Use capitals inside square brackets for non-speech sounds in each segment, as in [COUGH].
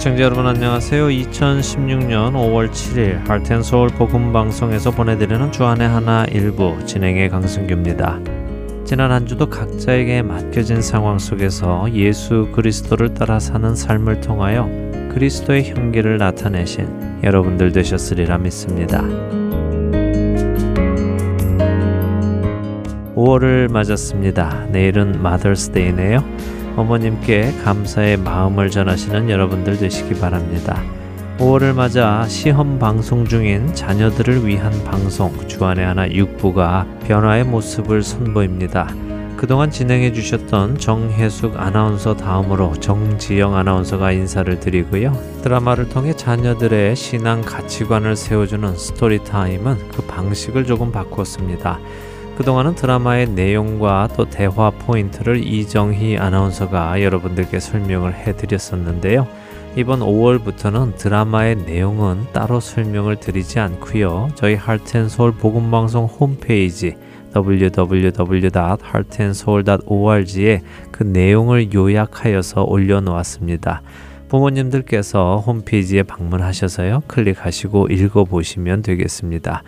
애청자 여러분 안녕하세요. 2016년 5월 7일 할텐서울 복음방송에서 보내드리는 주안의 하나 일부 진행의 강승규입니다. 지난 한 주도 각자에게 맡겨진 상황 속에서 예수 그리스도를 따라 사는 삶을 통하여 그리스도의 형기를 나타내신 여러분들 되셨으리라 믿습니다. 5월을 맞았습니다. 내일은 마더스데이네요. 어머님께 감사의 마음을 전하시는 여러분들 되시기 바랍니다. 5월을 맞아 시험 방송 중인 자녀들을 위한 방송 주안의 하나 6부가 변화의 모습을 선보입니다. 그동안 진행해 주셨던 정혜숙 아나운서 다음으로 정지영 아나운서가 인사를 드리고요. 드라마를 통해 자녀들의 신앙 가치관을 세워주는 스토리타임은 그 방식을 조금 바꿨습니다. 그동안은 드라마의 내용과 또 대화 포인트를 이정희 아나운서가 여러분들께 설명을 해드렸었는데요. 이번 5월부터는 드라마의 내용은 따로 설명을 드리지 않고요. 저희 하트앤서울 복음방송 홈페이지 www.heartandsoul.org에 그 내용을 요약하여서 올려놓았습니다. 부모님들께서 홈페이지에 방문하셔서요. 클릭하시고 읽어보시면 되겠습니다.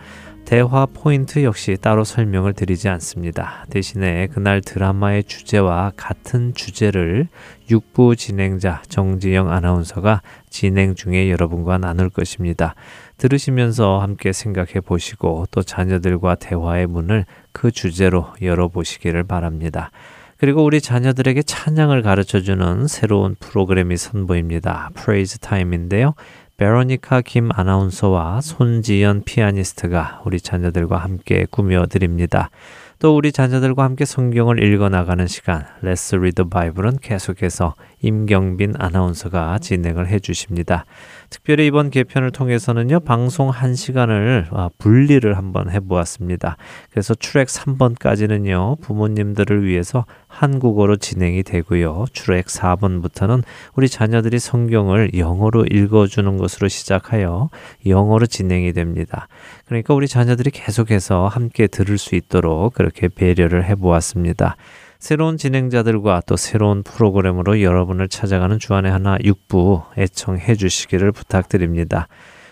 대화 포인트 역시 따로 설명을 드리지 않습니다. 대신에 그날 드라마의 주제와 같은 주제를 6부 진행자 정지영 아나운서가 진행 중에 여러분과 나눌 것입니다. 들으시면서 함께 생각해 보시고 또 자녀들과 대화의 문을 그 주제로 열어보시기를 바랍니다. 그리고 우리 자녀들에게 찬양을 가르쳐 주는 새로운 프로그램이 선보입니다. Praise Time인데요. 베로니카 김 아나운서와 손지연 피아니스트가 우리 자녀들과 함께 꾸며드립니다. 또 우리 자녀들과 함께 성경을 읽어나가는 시간 Let's Read the Bible은 계속해서 임경빈 아나운서가 진행을 해 주십니다. 특별히 이번 개편을 통해서는요, 방송 1시간을 아, 분리를 한번 해 보았습니다. 그래서 트랙 3번까지는요, 부모님들을 위해서 한국어로 진행이 되고요. 트랙 4번부터는 우리 자녀들이 성경을 영어로 읽어주는 것으로 시작하여 영어로 진행이 됩니다. 그러니까 우리 자녀들이 계속해서 함께 들을 수 있도록 그렇게 배려를 해보았습니다. 새로운 진행자들과 또 새로운 프로그램으로 여러분을 찾아가는 주안의 하나 6부 애청해 주시기를 부탁드립니다.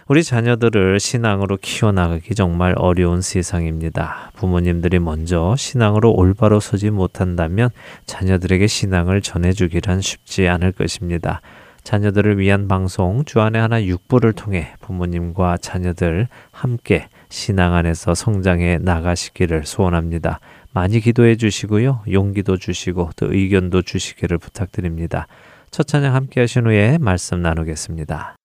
우리 자녀들을 신앙으로 키워나가기 정말 어려운 세상입니다. 부모님들이 먼저 신앙으로 올바로 서지 못한다면 자녀들에게 신앙을 전해주기란 쉽지 않을 것입니다. 자녀들을 위한 방송 주안의 하나 6부를 통해 부모님과 자녀들 함께 신앙 안에서 성장해 나가시기를 소원합니다. 많이 기도해 주시고요. 용기도 주시고 또 의견도 주시기를 부탁드립니다. 첫 찬양 함께 하신 후에 말씀 나누겠습니다.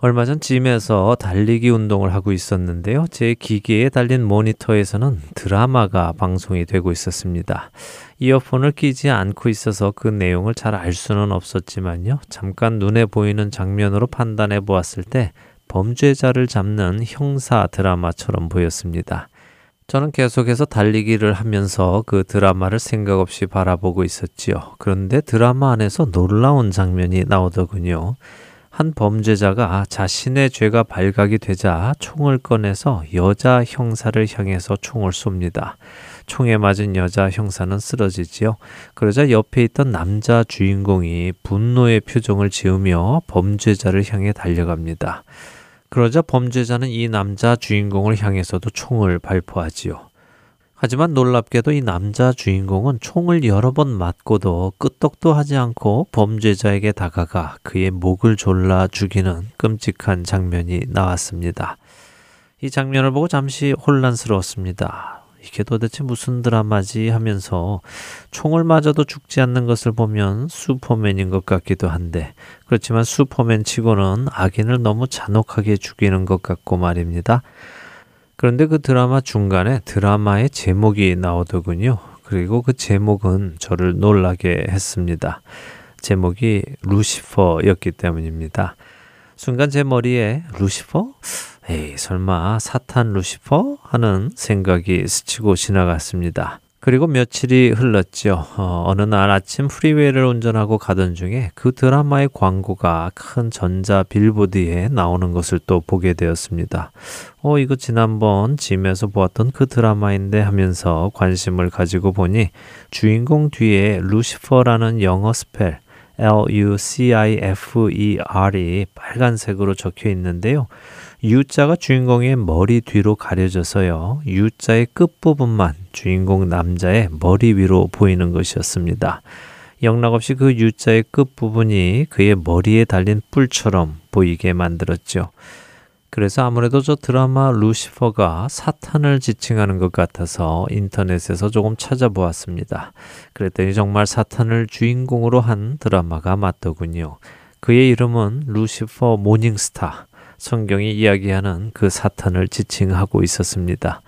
얼마 전 짐에서 달리기 운동을 하고 있었는데요. 제 기계에 달린 모니터에서는 드라마가 방송이 되고 있었습니다. 이어폰을 끼지 않고 있어서 그 내용을 잘 알 수는 없었지만요. 잠깐 눈에 보이는 장면으로 판단해 보았을 때 범죄자를 잡는 형사 드라마처럼 보였습니다. 저는 계속해서 달리기를 하면서 그 드라마를 생각 없이 바라보고 있었지요. 그런데 드라마 안에서 놀라운 장면이 나오더군요. 한 범죄자가 자신의 죄가 발각이 되자 총을 꺼내서 여자 형사를 향해서 총을 쏩니다. 총에 맞은 여자 형사는 쓰러지지요. 그러자 옆에 있던 남자 주인공이 분노의 표정을 지으며 범죄자를 향해 달려갑니다. 그러자 범죄자는 이 남자 주인공을 향해서도 총을 발포하지요. 하지만 놀랍게도 이 남자 주인공은 총을 여러 번 맞고도 끄떡도 하지 않고 범죄자에게 다가가 그의 목을 졸라 죽이는 끔찍한 장면이 나왔습니다. 이 장면을 보고 잠시 혼란스러웠습니다. 이게 도대체 무슨 드라마지 하면서 총을 맞아도 죽지 않는 것을 보면 슈퍼맨인 것 같기도 한데 그렇지만 슈퍼맨 치고는 악인을 너무 잔혹하게 죽이는 것 같고 말입니다. 그런데 그 드라마 중간에 드라마의 제목이 나오더군요. 그리고 그 제목은 저를 놀라게 했습니다. 제목이 루시퍼였기 때문입니다. 순간 제 머리에 루시퍼? 에이, 설마 사탄 루시퍼? 하는 생각이 스치고 지나갔습니다. 그리고 며칠이 흘렀죠. 어느 날 아침 freeway를 운전하고 가던 중에 그 드라마의 광고가 큰 전자 billboard에 나오는 것을 또 보게 되었습니다. 어, 이거 지난번 gym에서 보았던 그 드라마인데 하면서 관심을 가지고 보니 주인공 뒤에 루시퍼라는 영어 스펠 L-U-C-I-F-E-R이 빨간색으로 적혀 있는데요. U자가 주인공의 머리 뒤로 가려져서요. U자의 끝부분만 주인공 남자의 머리 위로 보이는 것이었습니다. 영락없이 그 U자의 끝부분이 그의 머리에 달린 뿔처럼 보이게 만들었죠. 그래서 아무래도 저 드라마 루시퍼가 사탄을 지칭하는 것 같아서 인터넷에서 조금 찾아보았습니다. 그랬더니 정말 사탄을 주인공으로 한 드라마가 맞더군요. 그의 이름은 루시퍼 모닝스타. 성경이 이야기하는 그 사탄을 지칭하고 있었습니다.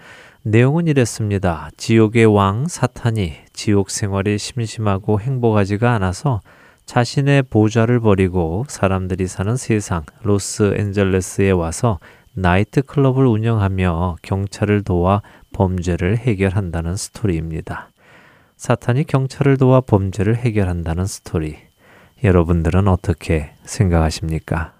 내용은 이랬습니다. 지옥의 왕 사탄이 지옥 생활이 심심하고 행복하지가 않아서 자신의 보좌를 버리고 사람들이 사는 세상 로스앤젤레스에 와서 나이트 클럽을 운영하며 경찰을 도와 범죄를 해결한다는 스토리입니다. 사탄이 경찰을 도와 범죄를 해결한다는 스토리. 여러분들은 어떻게 생각하십니까?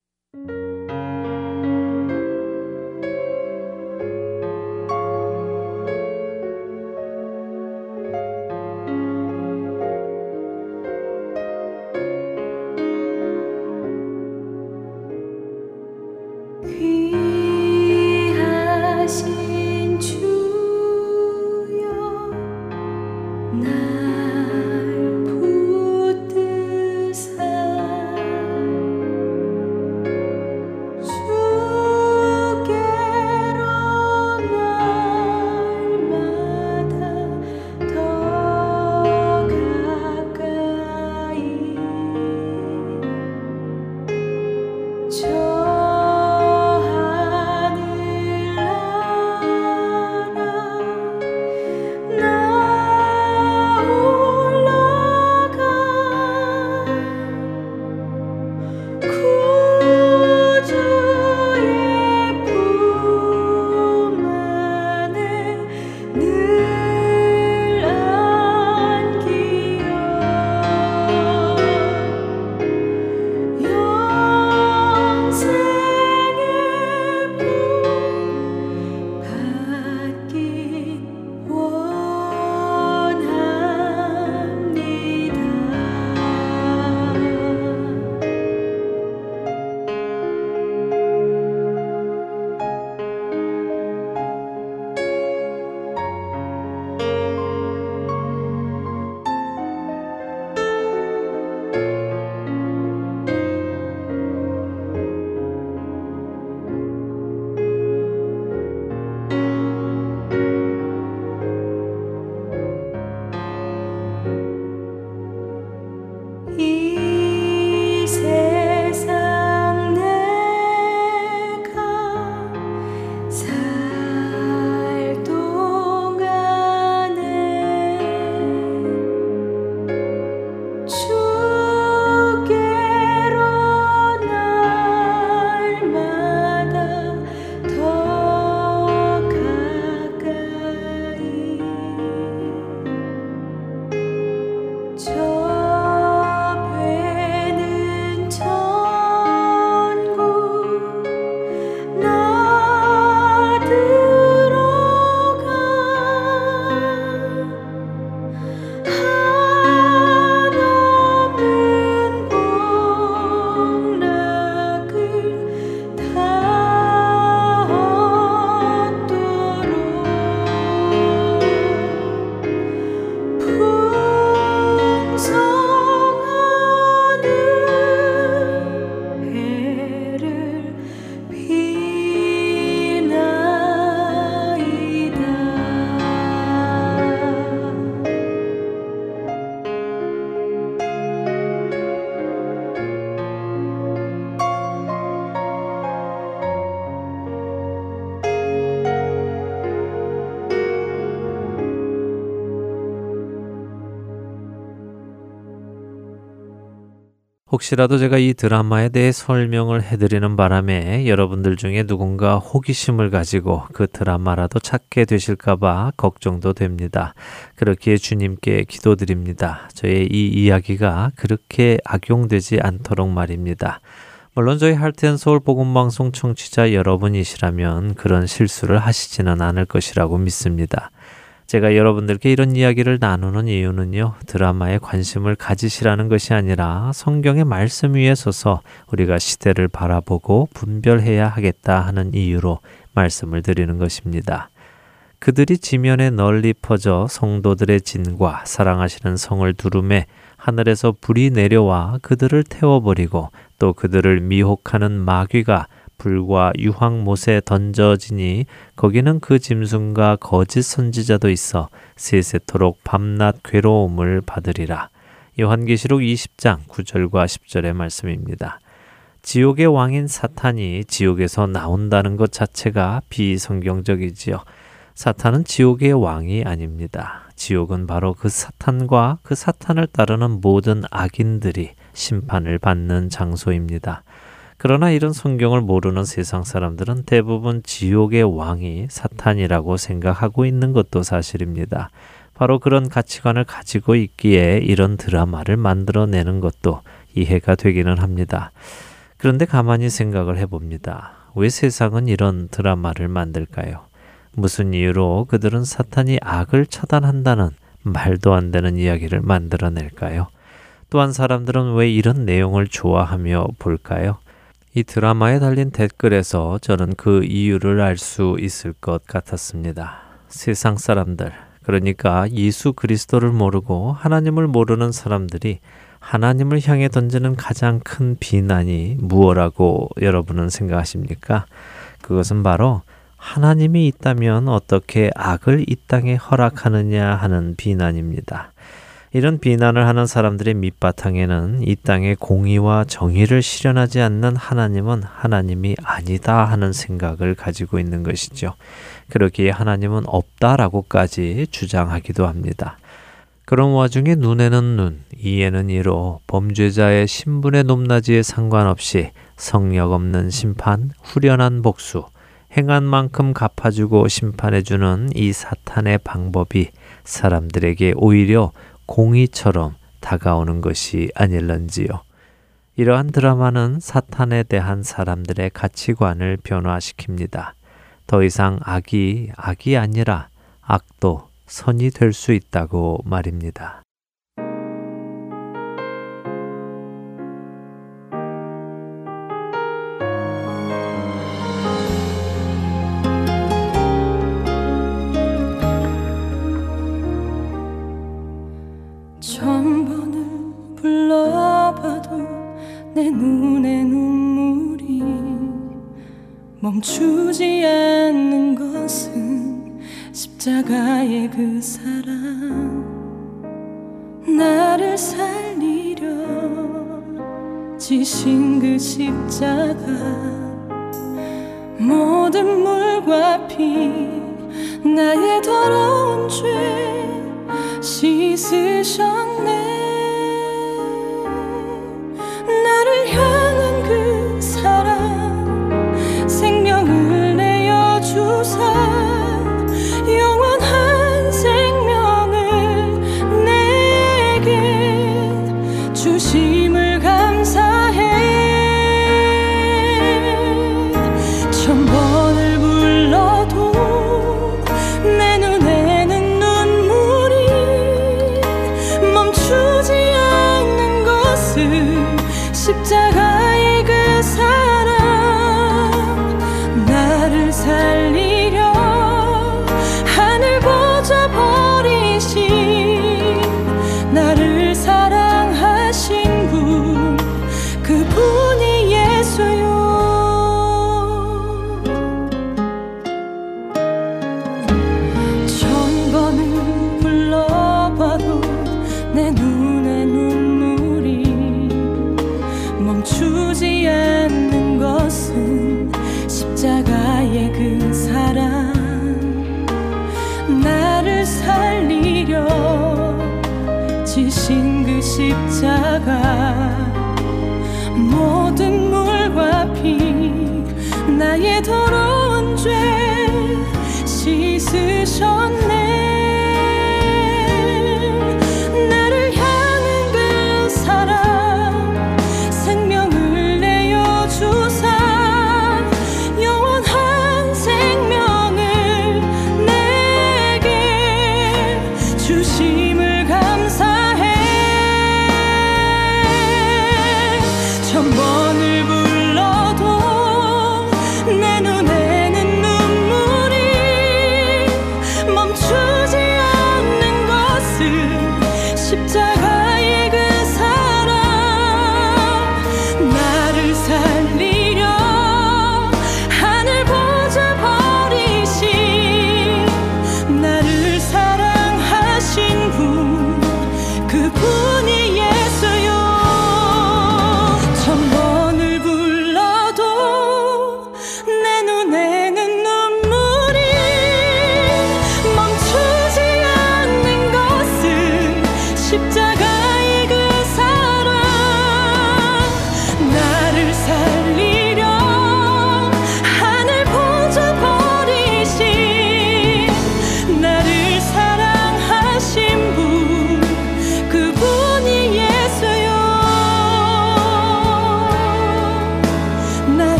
혹시라도 제가 이 드라마에 대해 설명을 해드리는 바람에 여러분들 중에 누군가 호기심을 가지고 그 드라마라도 찾게 되실까봐 걱정도 됩니다. 그렇기에 주님께 기도드립니다. 저의 이 이야기가 그렇게 악용되지 않도록 말입니다. 물론 저희 할텐 서울 복음 방송 청취자 여러분이시라면 그런 실수를 하시지는 않을 것이라고 믿습니다. 제가 여러분들께 이런 이야기를 나누는 이유는요, 드라마에 관심을 가지시라는 것이 아니라 성경의 말씀 위에 서서 우리가 시대를 바라보고 분별해야 하겠다 하는 이유로 말씀을 드리는 것입니다. 그들이 지면에 널리 퍼져 성도들의 진과 사랑하시는 성을 두름에 하늘에서 불이 내려와 그들을 태워버리고 또 그들을 미혹하는 마귀가 불과 유황못에 던져지니 거기는 그 짐승과 거짓 선지자도 있어 세세토록 밤낮 괴로움을 받으리라. 요한계시록 20장 9절과 10절의 말씀입니다. 지옥의 왕인 사탄이 지옥에서 나온다는 것 자체가 비성경적이지요. 사탄은 지옥의 왕이 아닙니다. 지옥은 바로 그 사탄과 그 사탄을 따르는 모든 악인들이 심판을 받는 장소입니다. 그러나 이런 성경을 모르는 세상 사람들은 대부분 지옥의 왕이 사탄이라고 생각하고 있는 것도 사실입니다. 바로 그런 가치관을 가지고 있기에 이런 드라마를 만들어내는 것도 이해가 되기는 합니다. 그런데 가만히 생각을 해봅니다. 왜 세상은 이런 드라마를 만들까요? 무슨 이유로 그들은 사탄이 악을 처단한다는 말도 안 되는 이야기를 만들어낼까요? 또한 사람들은 왜 이런 내용을 좋아하며 볼까요? 이 드라마에 달린 댓글에서 저는 그 이유를 알 수 있을 것 같았습니다. 세상 사람들, 그러니까 예수 그리스도를 모르고 하나님을 모르는 사람들이 하나님을 향해 던지는 가장 큰 비난이 무엇라고 여러분은 생각하십니까? 그것은 바로 하나님이 있다면 어떻게 악을 이 땅에 허락하느냐 하는 비난입니다. 이런 비난을 하는 사람들의 밑바탕에는 이 땅의 공의와 정의를 실현하지 않는 하나님은 하나님이 아니다 하는 생각을 가지고 있는 것이죠. 그렇기에 하나님은 없다라고까지 주장하기도 합니다. 그런 와중에 눈에는 눈, 이에는 이로 범죄자의 신분의 높낮이에 상관없이 성력 없는 심판, 후련한 복수, 행한 만큼 갚아주고 심판해주는 이 사탄의 방법이 사람들에게 오히려 공의처럼 다가오는 것이 아닐런지요. 이러한 드라마는 사탄에 대한 사람들의 가치관을 변화시킵니다. 더 이상 악이 악이 아니라 악도 선이 될 수 있다고 말입니다. 멈추지 않는 것은 십자가의 그 사랑. 나를 살리려 지신 그 십자가. 모든 물과 피 나의 더러운 죄 씻으셨네 십자가 모든 물과 피 나의 더러운 죄 씻으셨네.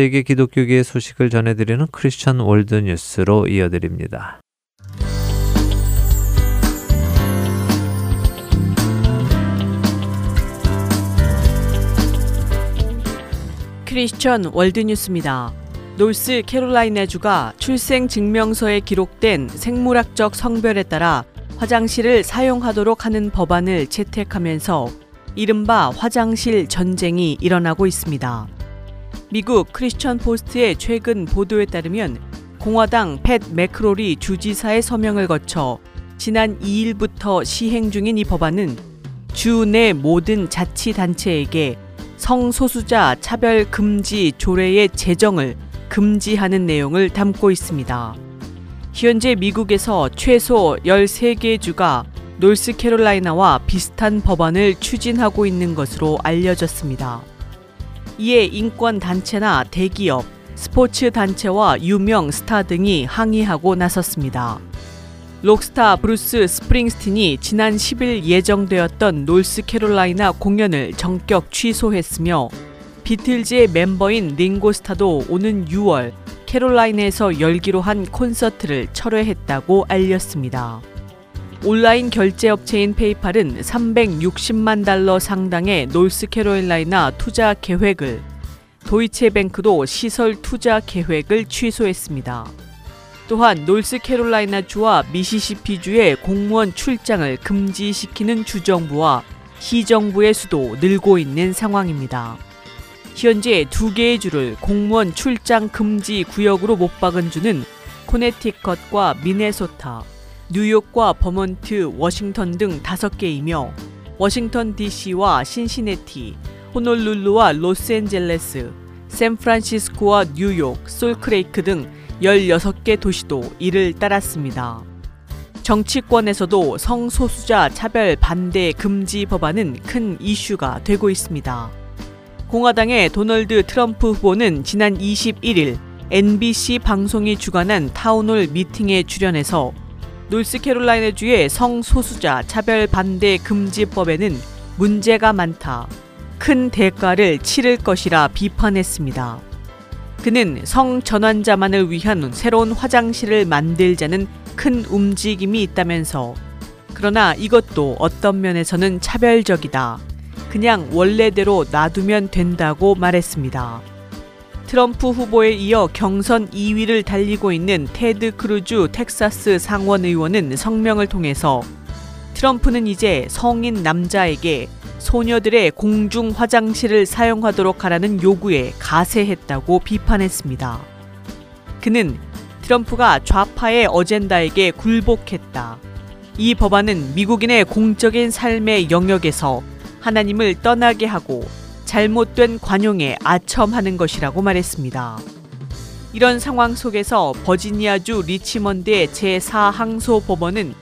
세계 기독교계의 소식을 전해드리는 Christian World News로 이어드립니다. Christian World News입니다. 노스 캐롤라이나주가 출생 증명서에 기록된 생물학적 성별에 따라 화장실을 사용하도록 하는 법안을 채택하면서 이른바 화장실 전쟁이 일어나고 있습니다. 미국 크리스천 포스트의 최근 보도에 따르면 공화당 팻 매크롤이 주지사의 서명을 거쳐 지난 2일부터 시행 중인 이 법안은 주 내 모든 자치단체에게 성소수자 차별 금지 조례의 제정을 금지하는 내용을 담고 있습니다. 현재 미국에서 최소 13개 주가 노스캐롤라이나와 비슷한 법안을 추진하고 있는 것으로 알려졌습니다. 이에 인권 단체나 대기업, 스포츠 단체와 유명 스타 등이 항의하고 나섰습니다. 록스타 브루스 스프링스틴이 지난 10일 예정되었던 노스캐롤라이나 공연을 전격 취소했으며 비틀즈의 멤버인 링고스타도 오는 6월 캐롤라이나에서 열기로 한 콘서트를 철회했다고 알렸습니다. 온라인 결제 업체인 페이팔은 360만 달러 상당의 노스캐롤라이나 투자 계획을 도이체뱅크도 시설 투자 계획을 취소했습니다. 또한 노스캐롤라이나주와 미시시피주의 공무원 출장을 금지시키는 주정부와 시정부의 수도 늘고 있는 상황입니다. 현재 두 개의 주를 공무원 출장 금지 구역으로 못 박은 주는 코네티컷과 미네소타, 뉴욕과 버먼트, 워싱턴 등 다섯 개이며 워싱턴 DC와 신시내티, 호놀룰루와 로스앤젤레스, 샌프란시스코와 뉴욕, 솔트레이크 등 16개 도시도 이를 따랐습니다. 정치권에서도 성소수자 차별 반대 금지 법안은 큰 이슈가 되고 있습니다. 공화당의 도널드 트럼프 후보는 지난 21일 NBC 방송이 주관한 타운홀 미팅에 출연해서 노스캐롤라이나 주의 성소수자 차별 반대 금지법에는 문제가 많다. 큰 대가를 치를 것이라 비판했습니다. 그는 성전환자만을 위한 새로운 화장실을 만들자는 큰 움직임이 있다면서 그러나 이것도 어떤 면에서는 차별적이다. 그냥 원래대로 놔두면 된다고 말했습니다. 트럼프 후보에 이어 경선 2위를 달리고 있는 테드 크루즈 텍사스 상원 의원은 성명을 통해서 트럼프는 이제 성인 남자에게 소녀들의 공중 화장실을 사용하도록 하라는 요구에 가세했다고 비판했습니다. 그는 트럼프가 좌파의 어젠다에게 굴복했다. 이 법안은 미국인의 공적인 삶의 영역에서 하나님을 떠나게 하고 잘못된 관용에 아첨하는 것이라고 말했습니다. 이런 상황 속에서 버지니아주 리치먼드의 제4항소 법원은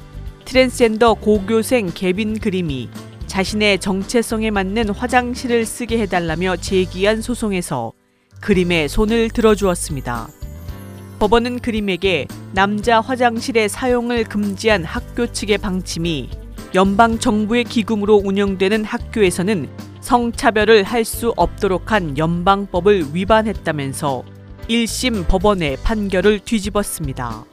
트랜스젠더 고교생 개빈 그림이 자신의 정체성에 맞는 화장실을 쓰게 해달라며 제기한 소송에서 그림의 손을 들어주었습니다. 법원은 그림에게 남자 화장실의 사용을 금지한 학교 측의 방침이 연방 정부의 기금으로 운영되는 학교에서는 성차별을 할 수 없도록 한 연방법을 위반했다면서 1심 법원의 판결을 뒤집었습니다.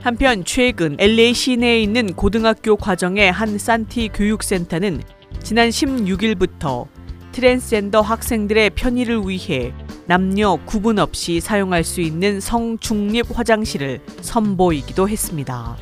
한편 최근 LA 시내에 있는 고등학교 과정의 한 산티 교육센터는 지난 16일부터 트랜스젠더 학생들의 편의를 위해 남녀 구분 없이 사용할 수 있는 성중립 화장실을 선보이기도 했습니다.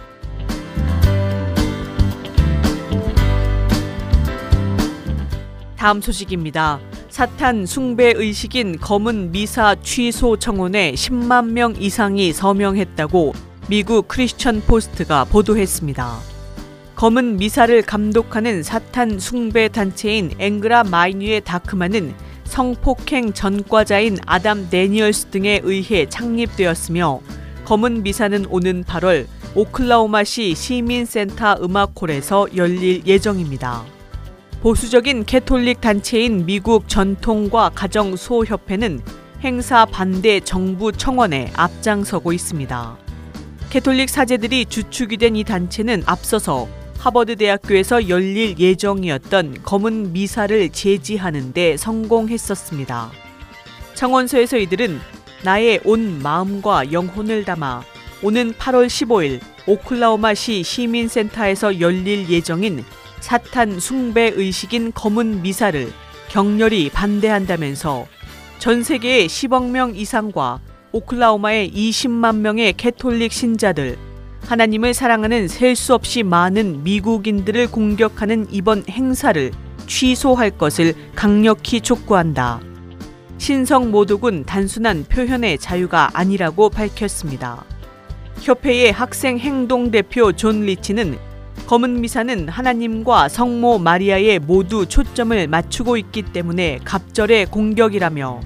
다음 소식입니다. 사탄 숭배 의식인 검은 미사 취소 청원에 10만 명 이상이 서명했다고 미국 크리스천 포스트가 보도했습니다. 검은 미사를 감독하는 사탄 숭배 단체인 앵그라 마이뉴의 다크마는 성폭행 전과자인 아담 데니얼스 등에 의해 창립되었으며 검은 미사는 오는 8월 오클라호마시 시민센터 음악홀에서 열릴 예정입니다. 보수적인 캐톨릭 단체인 미국 전통과 가정수호협회는 행사 반대 정부 청원에 앞장서고 있습니다. 캐톨릭 사제들이 주축이 된 이 단체는 앞서서 하버드 대학교에서 열릴 예정이었던 검은 미사를 제지하는 데 성공했었습니다. 청원서에서 이들은 나의 온 마음과 영혼을 담아 오는 8월 15일 오클라호마시 시민센터에서 열릴 예정인 사탄 숭배 의식인 검은 미사를 격렬히 반대한다면서 전 세계의 10억 명 이상과 오클라호마의 20만 명의 캐톨릭 신자들, 하나님을 사랑하는 셀 수 없이 많은 미국인들을 공격하는 이번 행사를 취소할 것을 강력히 촉구한다. 신성 모독은 단순한 표현의 자유가 아니라고 밝혔습니다. 협회의 학생 행동 대표 존 리치는 검은 미사는 하나님과 성모 마리아에 모두 초점을 맞추고 있기 때문에 갑절의 공격이라며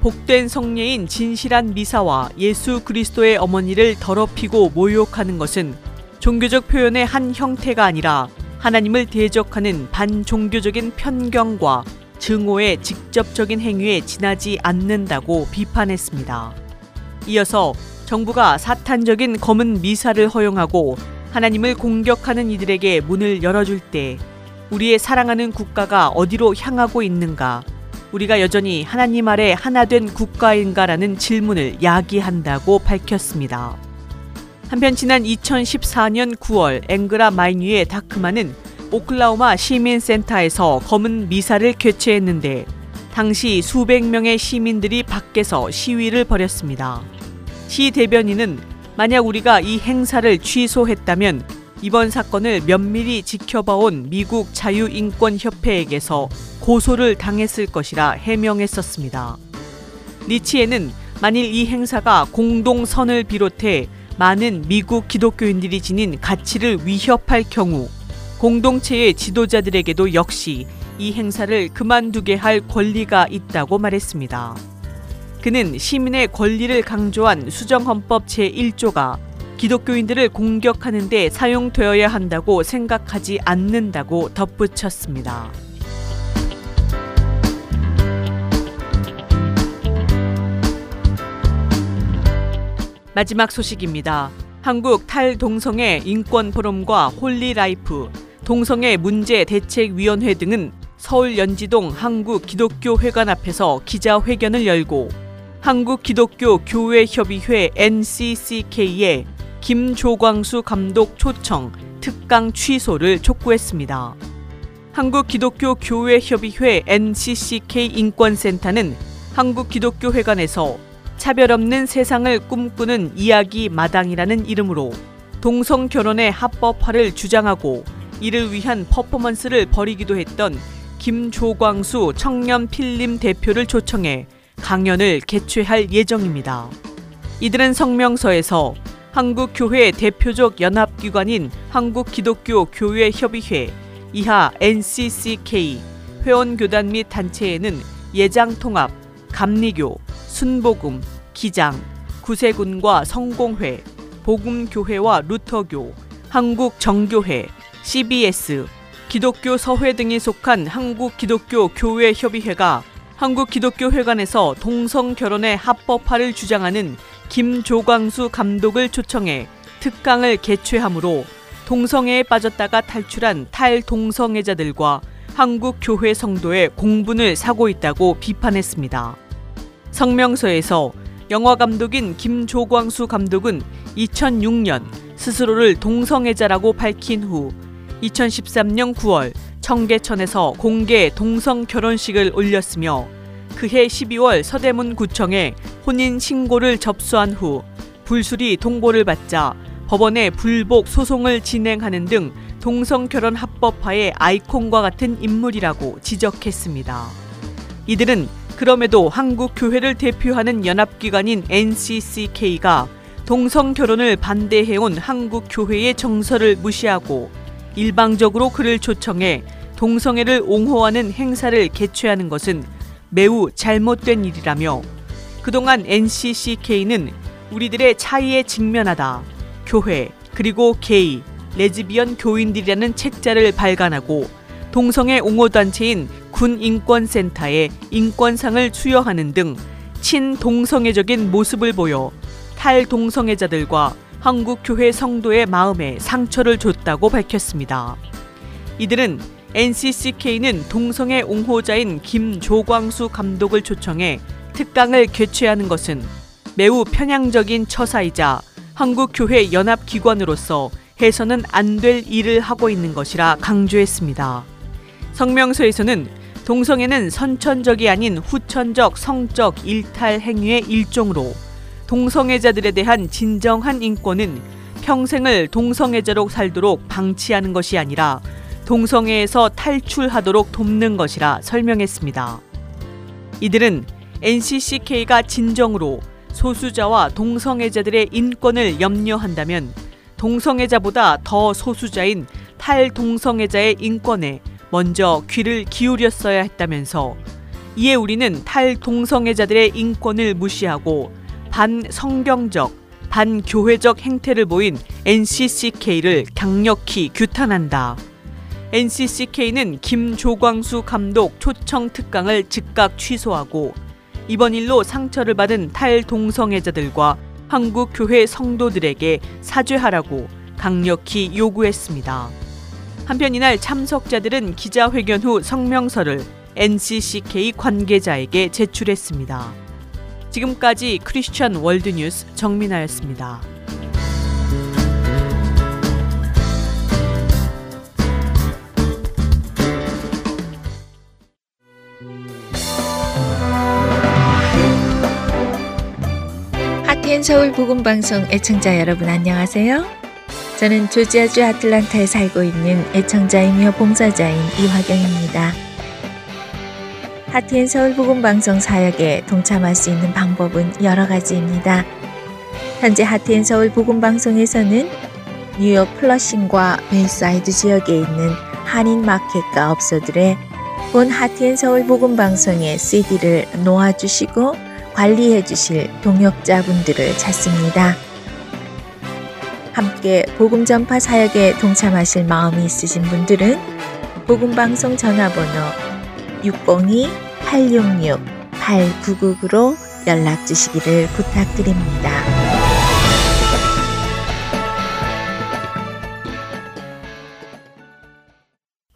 복된 성례인 진실한 미사와 예수 그리스도의 어머니를 더럽히고 모욕하는 것은 종교적 표현의 한 형태가 아니라 하나님을 대적하는 반종교적인 편견과 증오의 직접적인 행위에 지나지 않는다고 비판했습니다. 이어서 정부가 사탄적인 검은 미사를 허용하고 하나님을 공격하는 이들에게 문을 열어줄 때 우리의 사랑하는 국가가 어디로 향하고 있는가? 우리가 여전히 하나님 아래 하나 된 국가인가라는 질문을 야기한다고 밝혔습니다. 한편 지난 2014년 9월 앵그라 마이뉴의 다크마는 오클라호마 시민센터에서 검은 미사를 개최했는데 당시 수백 명의 시민들이 밖에서 시위를 벌였습니다. 시 대변인은 만약 우리가 이 행사를 취소했다면 이번 사건을 면밀히 지켜봐온 미국 자유인권협회에게서 고소를 당했을 것이라 해명했었습니다. 리치에는 만일 이 행사가 공동선을 비롯해 많은 미국 기독교인들이 지닌 가치를 위협할 경우 공동체의 지도자들에게도 역시 이 행사를 그만두게 할 권리가 있다고 말했습니다. 그는 시민의 권리를 강조한 수정헌법 제1조가 기독교인들을 공격하는 데 사용되어야 한다고 생각하지 않는다고 덧붙였습니다. 마지막 소식입니다. 한국 탈동성애 인권 포럼과 홀리라이프, 동성애 문제 대책위원회 등은 서울 연지동 한국 기독교 회관 앞에서 기자회견을 열고 한국 기독교 교회 협의회 NCCK에 김조광수 감독 초청 특강 취소를 촉구했습니다. 한국 기독교 교회 협의회 NCCK 인권센터는 한국 기독교 회관에서 차별 없는 세상을 꿈꾸는 이야기 마당이라는 이름으로 동성 결혼의 합법화를 주장하고 이를 위한 퍼포먼스를 벌이기도 했던 김조광수 청년 필름 대표를 초청해 강연을 개최할 예정입니다. 이들은 성명서에서 한국교회 대표적 연합기관인 한국기독교교회협의회 이하 NCCK 회원교단 및 단체에는 예장통합, 감리교, 순복음, 기장, 구세군과 성공회, 복음교회와 루터교, 한국정교회, CBS, 기독교 서회 등이 속한 한국기독교교회협의회가 한국기독교회관에서 동성 결혼의 합법화를 주장하는 김조광수 감독을 초청해 특강을 개최하므로 동성애에 빠졌다가 탈출한 탈동성애자들과 한국 교회 성도의 공분을 사고 있다고 비판했습니다. 성명서에서 영화 감독인 김조광수 감독은 2006년 스스로를 동성애자라고 밝힌 후 2013년 9월 청계천에서 공개 동성 결혼식을 올렸으며 그해 12월 서대문 구청에 혼인 신고를 접수한 후 불수리 통보를 받자 법원에 불복 소송을 진행하는 등 동성 결혼 합법화의 아이콘과 같은 인물이라고 지적했습니다. 이들은 그럼에도 한국 교회를 대표하는 연합기관인 NCCK가 동성 결혼을 반대해온 한국 교회의 정서를 무시하고 일방적으로 그를 초청해 동성애를 옹호하는 행사를 개최하는 것은 매우 잘못된 일이라며 그동안 NCCK는 우리들의 차이에 직면하다 교회 그리고 게이, 레즈비언 교인들이라는 책자를 발간하고 동성애 옹호단체인 군인권센터에 인권상을 수여하는 등 친동성애적인 모습을 보여 탈동성애자들과 한국교회 성도의 마음에 상처를 줬다고 밝혔습니다. 이들은 NCCK는 동성애 옹호자인 김조광수 감독을 초청해 특강을 개최하는 것은 매우 편향적인 처사이자 한국교회 연합기관으로서 해서는 안 될 일을 하고 있는 것이라 강조했습니다. 성명서에서는 동성애는 선천적이 아닌 후천적 성적 일탈 행위의 일종으로 동성애자들에 대한 진정한 인권은 평생을 동성애자로 살도록 방치하는 것이 아니라 동성애에서 탈출하도록 돕는 것이라 설명했습니다. 이들은 NCCK가 진정으로 소수자와 동성애자들의 인권을 염려한다면 동성애자보다 더 소수자인 탈동성애자의 인권에 먼저 귀를 기울였어야 했다면서 이에 우리는 탈동성애자들의 인권을 무시하고 반성경적, 반교회적 행태를 보인 NCCK를 강력히 규탄한다. NCCK는 김조광수 감독 초청 특강을 즉각 취소하고 이번 일로 상처를 받은 탈동성애자들과 한국 교회 성도들에게 사죄하라고 강력히 요구했습니다. 한편 이날 참석자들은 기자회견 후 성명서를 NCCK 관계자에게 제출했습니다. 지금까지 크리스천 월드뉴스 정민아였습니다. 하트앤 서울 복음 방송 애청자 여러분 안녕하세요. 저는 조지아주 아틀란타에 살고 있는 애청자이며 봉사자인 이화경입니다. Heart and Soul 복음 방송 사역에 동참할 수 있는 방법은 여러 가지입니다. 현재 Heart and Soul 복음 방송에서는 뉴욕 플러싱과 베이사이드 지역에 있는 한인 마켓과 업소들에 본 Heart and Soul 복음 방송의 CD를 놓아주시고 관리해 주실 동역자분들을 찾습니다. 함께 복음 전파 사역에 동참하실 마음이 있으신 분들은 복음 방송 전화번호 602-866-8999로 연락 주시기를 부탁드립니다.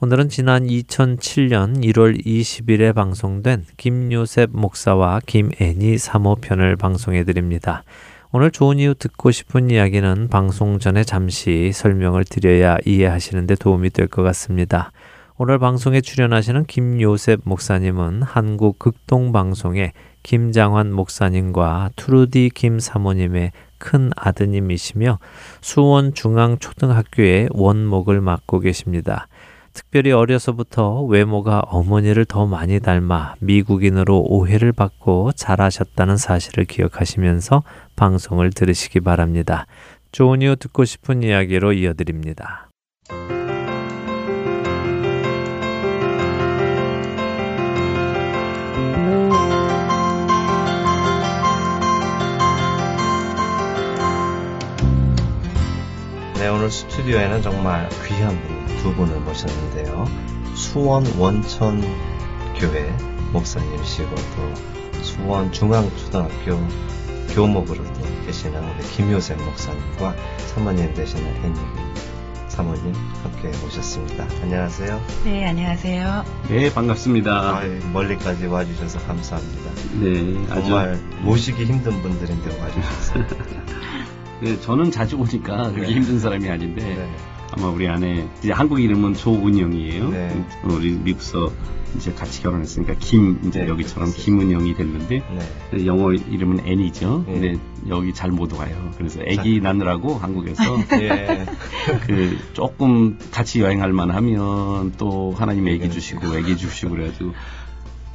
오늘은 지난 2007년 1월 20일에 방송된 김요셉 목사와 김애니 사모편을 방송해 드립니다. 오늘 좋은 이유 듣고 싶은 이야기는 방송 전에 잠시 설명을 드려야 이해하시는데 도움이 될 것 같습니다. 오늘 방송에 출연하시는 김요셉 목사님은 한국 극동 방송의 김장환 목사님과 투르디 김 사모님의 큰 아드님이시며 수원 중앙초등학교의 원목을 맡고 계십니다. 특별히 어려서부터 외모가 어머니를 더 많이 닮아 미국인으로 오해를 받고 자라셨다는 사실을 기억하시면서 방송을 들으시기 바랍니다. 좋은 이유 듣고 싶은 이야기로 이어드립니다. 네, 오늘 스튜디오에는 정말 귀한 분 두 분을 모셨는데요. 수원 원천 교회 목사님이시고 또 수원 중앙초등학교 교목으로 도 계시는 우리 김효셉 목사님과 사모님 되시는 애니 사모님 함께 모셨습니다. 안녕하세요. 네, 안녕하세요. 네, 반갑습니다. 아, 멀리까지 와주셔서 감사합니다. 네, 아주 정말 모시기 힘든 분들인데 와주셔서 [LAUGHS] 네, 저는 자주 오니까 그렇게 네. 힘든 사람이 아닌데 네. 아마 우리 아내 이제 한국 이름은 조은영이에요. 네. 어, 우리 미국서 이제 같이 결혼했으니까 김 이제 네, 여기처럼 그렇습니다. 김은영이 됐는데 네. 영어 이름은 앤이죠. 네. 근데 여기 잘 못 와요. 그래서 아기 낳느라고 한국에서 예. [LAUGHS] 그 조금 같이 여행할 만하면 또 하나님 네. 애기 주시고 애기 주시고 그래가지고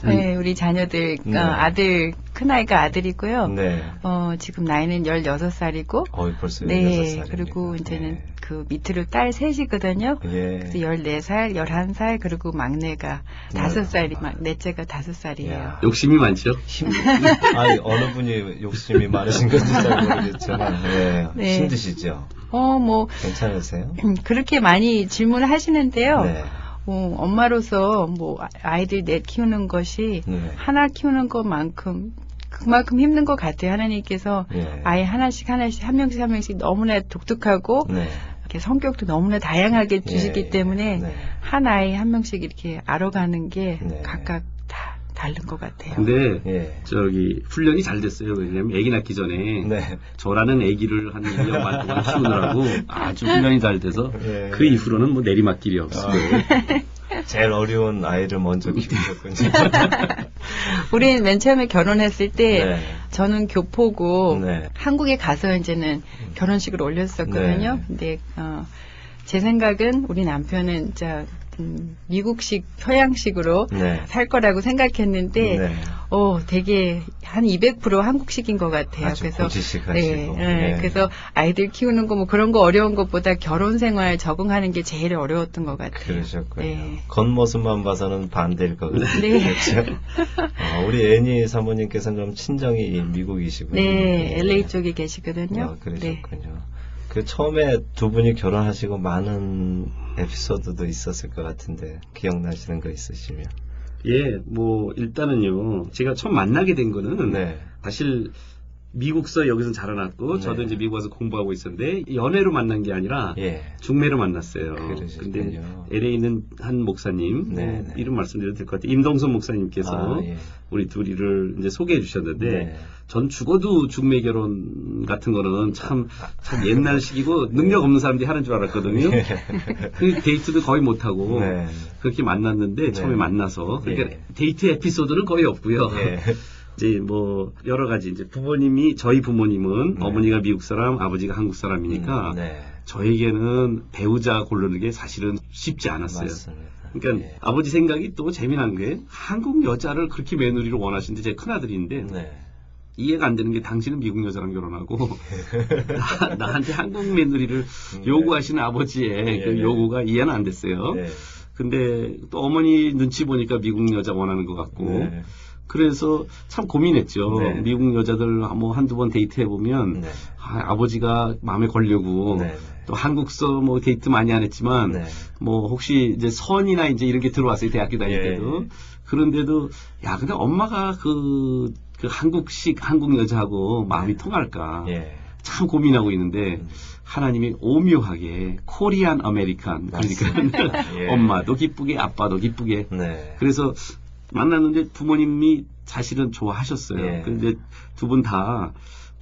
네, 우리 자녀들 네. 어, 아들 큰 아이가 아들이고요. 네. 어, 지금 나이는 16살이고 어이 벌써 네, 16살이니까. 그리고 이제는 그 밑으로 딸 셋이거든요. 예. 그래서 14살, 11살, 그리고 막내가 네. 5살이, 막 넷째가 5살이에요. 야. 욕심이 많죠. 힘, [LAUGHS] 아니, 어느 분이 욕심이 많으신 건지 잘 모르겠지만, 예. 네. 힘드시죠? 어, 뭐, 괜찮으세요? 그렇게 많이 질문을 하시는데요. 네. 어, 엄마로서 뭐, 아- 아이들 넷 키우는 것이 네. 하나 키우는 것만큼, 그만큼 힘든 것 같아요. 하나님께서 예. 아이 하나씩 하나씩 한 명씩 한 명씩 너무나 독특하고 네. 이렇게 성격도 너무나 다양하게 주시기 예. 때문에 네. 한 아이 한 명씩 이렇게 알아가는 게 네. 각각 다 다른 것 같아요. 근데 예. 저기 훈련이 잘 됐어요. 왜냐면 아기 낳기 전에 네. 저라는 아기를 한 1년 반 동안 키우느라고 아주 훈련이 잘 돼서 예. 그 이후로는 뭐 내리막길이 없어요. [LAUGHS] 제일 어려운 아이를 먼저 키우셨군요. [LAUGHS] 우린 맨 처음에 결혼했을 때 네. 저는 교포고 네. 한국에 가서 이제는 결혼식을 올렸었거든요. 네. 근데 어, 제 생각은 우리 남편은 진짜 음, 미국식 서양식으로 네. 살 거라고 생각했는데 네. 어 되게 한 200% 한국식인 것 같아요. 그래서. 네, 네. 네. 그래서 아이들 키우는 거 뭐 그런 거 어려운 것보다 결혼 생활 적응하는 게 제일 어려웠던 것 같아요. 그러셨군요. 네. 겉모습만 봐서는 반대일 것 같아요. 네. [LAUGHS] 그렇죠? 어, 우리 애니 사모님께서는 좀 친정이 미국이시군요. 네, LA 쪽에 계시거든요. 아, 네. 그러셨군요. 그 처음에 두 분이 결혼하시고 많은 에피소드도 있었을 것 같은데 기억나시는 거 있으시면? 예, 뭐 일단은요. 제가 처음 만나게 된 거는 네. 사실 미국서 여기서 자라났고 네. 저도 이제 미국 와서 공부하고 있었는데 연애로 만난 게 아니라 예. 중매로 만났어요. 근데 LA에 있는 한 목사님 네, 뭐 네. 이름 말씀드려도 될 것 같아요. 임동선 목사님께서 아, 예. 우리 둘이를 이제 소개해 주셨는데 네. 전 죽어도 중매 결혼 같은 거는 참, 참 옛날식이고 능력 없는 사람들이 하는 줄 알았거든요. 그 데이트도 거의 못하고 네. 그렇게 만났는데 처음에 네. 만나서 그러니까 예. 데이트 에피소드는 거의 없고요. 예. [LAUGHS] 이제 뭐 여러 가지 이제 부모님이 저희 부모님은 네. 어머니가 미국 사람, 아버지가 한국 사람이니까 음, 네. 저에게는 배우자 고르는 게 사실은 쉽지 않았어요. 맞습니다. 그러니까 예. 아버지 생각이 또 재미난 게 한국 여자를 그렇게 며느리로 원하시는데 제 큰아들인데 네. 이해가 안 되는 게 당신은 미국 여자랑 결혼하고 [LAUGHS] 나, 한테 한국 며느리를 네. 요구하시는 아버지의 예, 그 네. 요구가 이해는 안 됐어요. 네. 근데 또 어머니 눈치 보니까 미국 여자 원하는 것 같고 네. 그래서 참 고민했죠. 네. 미국 여자들 뭐 한두 번 데이트해 보면 네. 아, 버지가 마음에 걸려고 네. 또 한국서 뭐 데이트 많이 안 했지만 네. 뭐 혹시 이제 선이나 이제 이런 게 들어왔어요 대학교 다닐 예. 때도 그런데도 야 근데 엄마가 그, 그 한국식 한국 여자하고 마음이 통할까 예. 참 고민하고 있는데 음. 하나님이 오묘하게 Korean American 그러니까. [LAUGHS] 예. 엄마도 기쁘게 아빠도 기쁘게 네. 그래서 만났는데 부모님이 사실은 좋아하셨어요. 예. 근데 두 분 다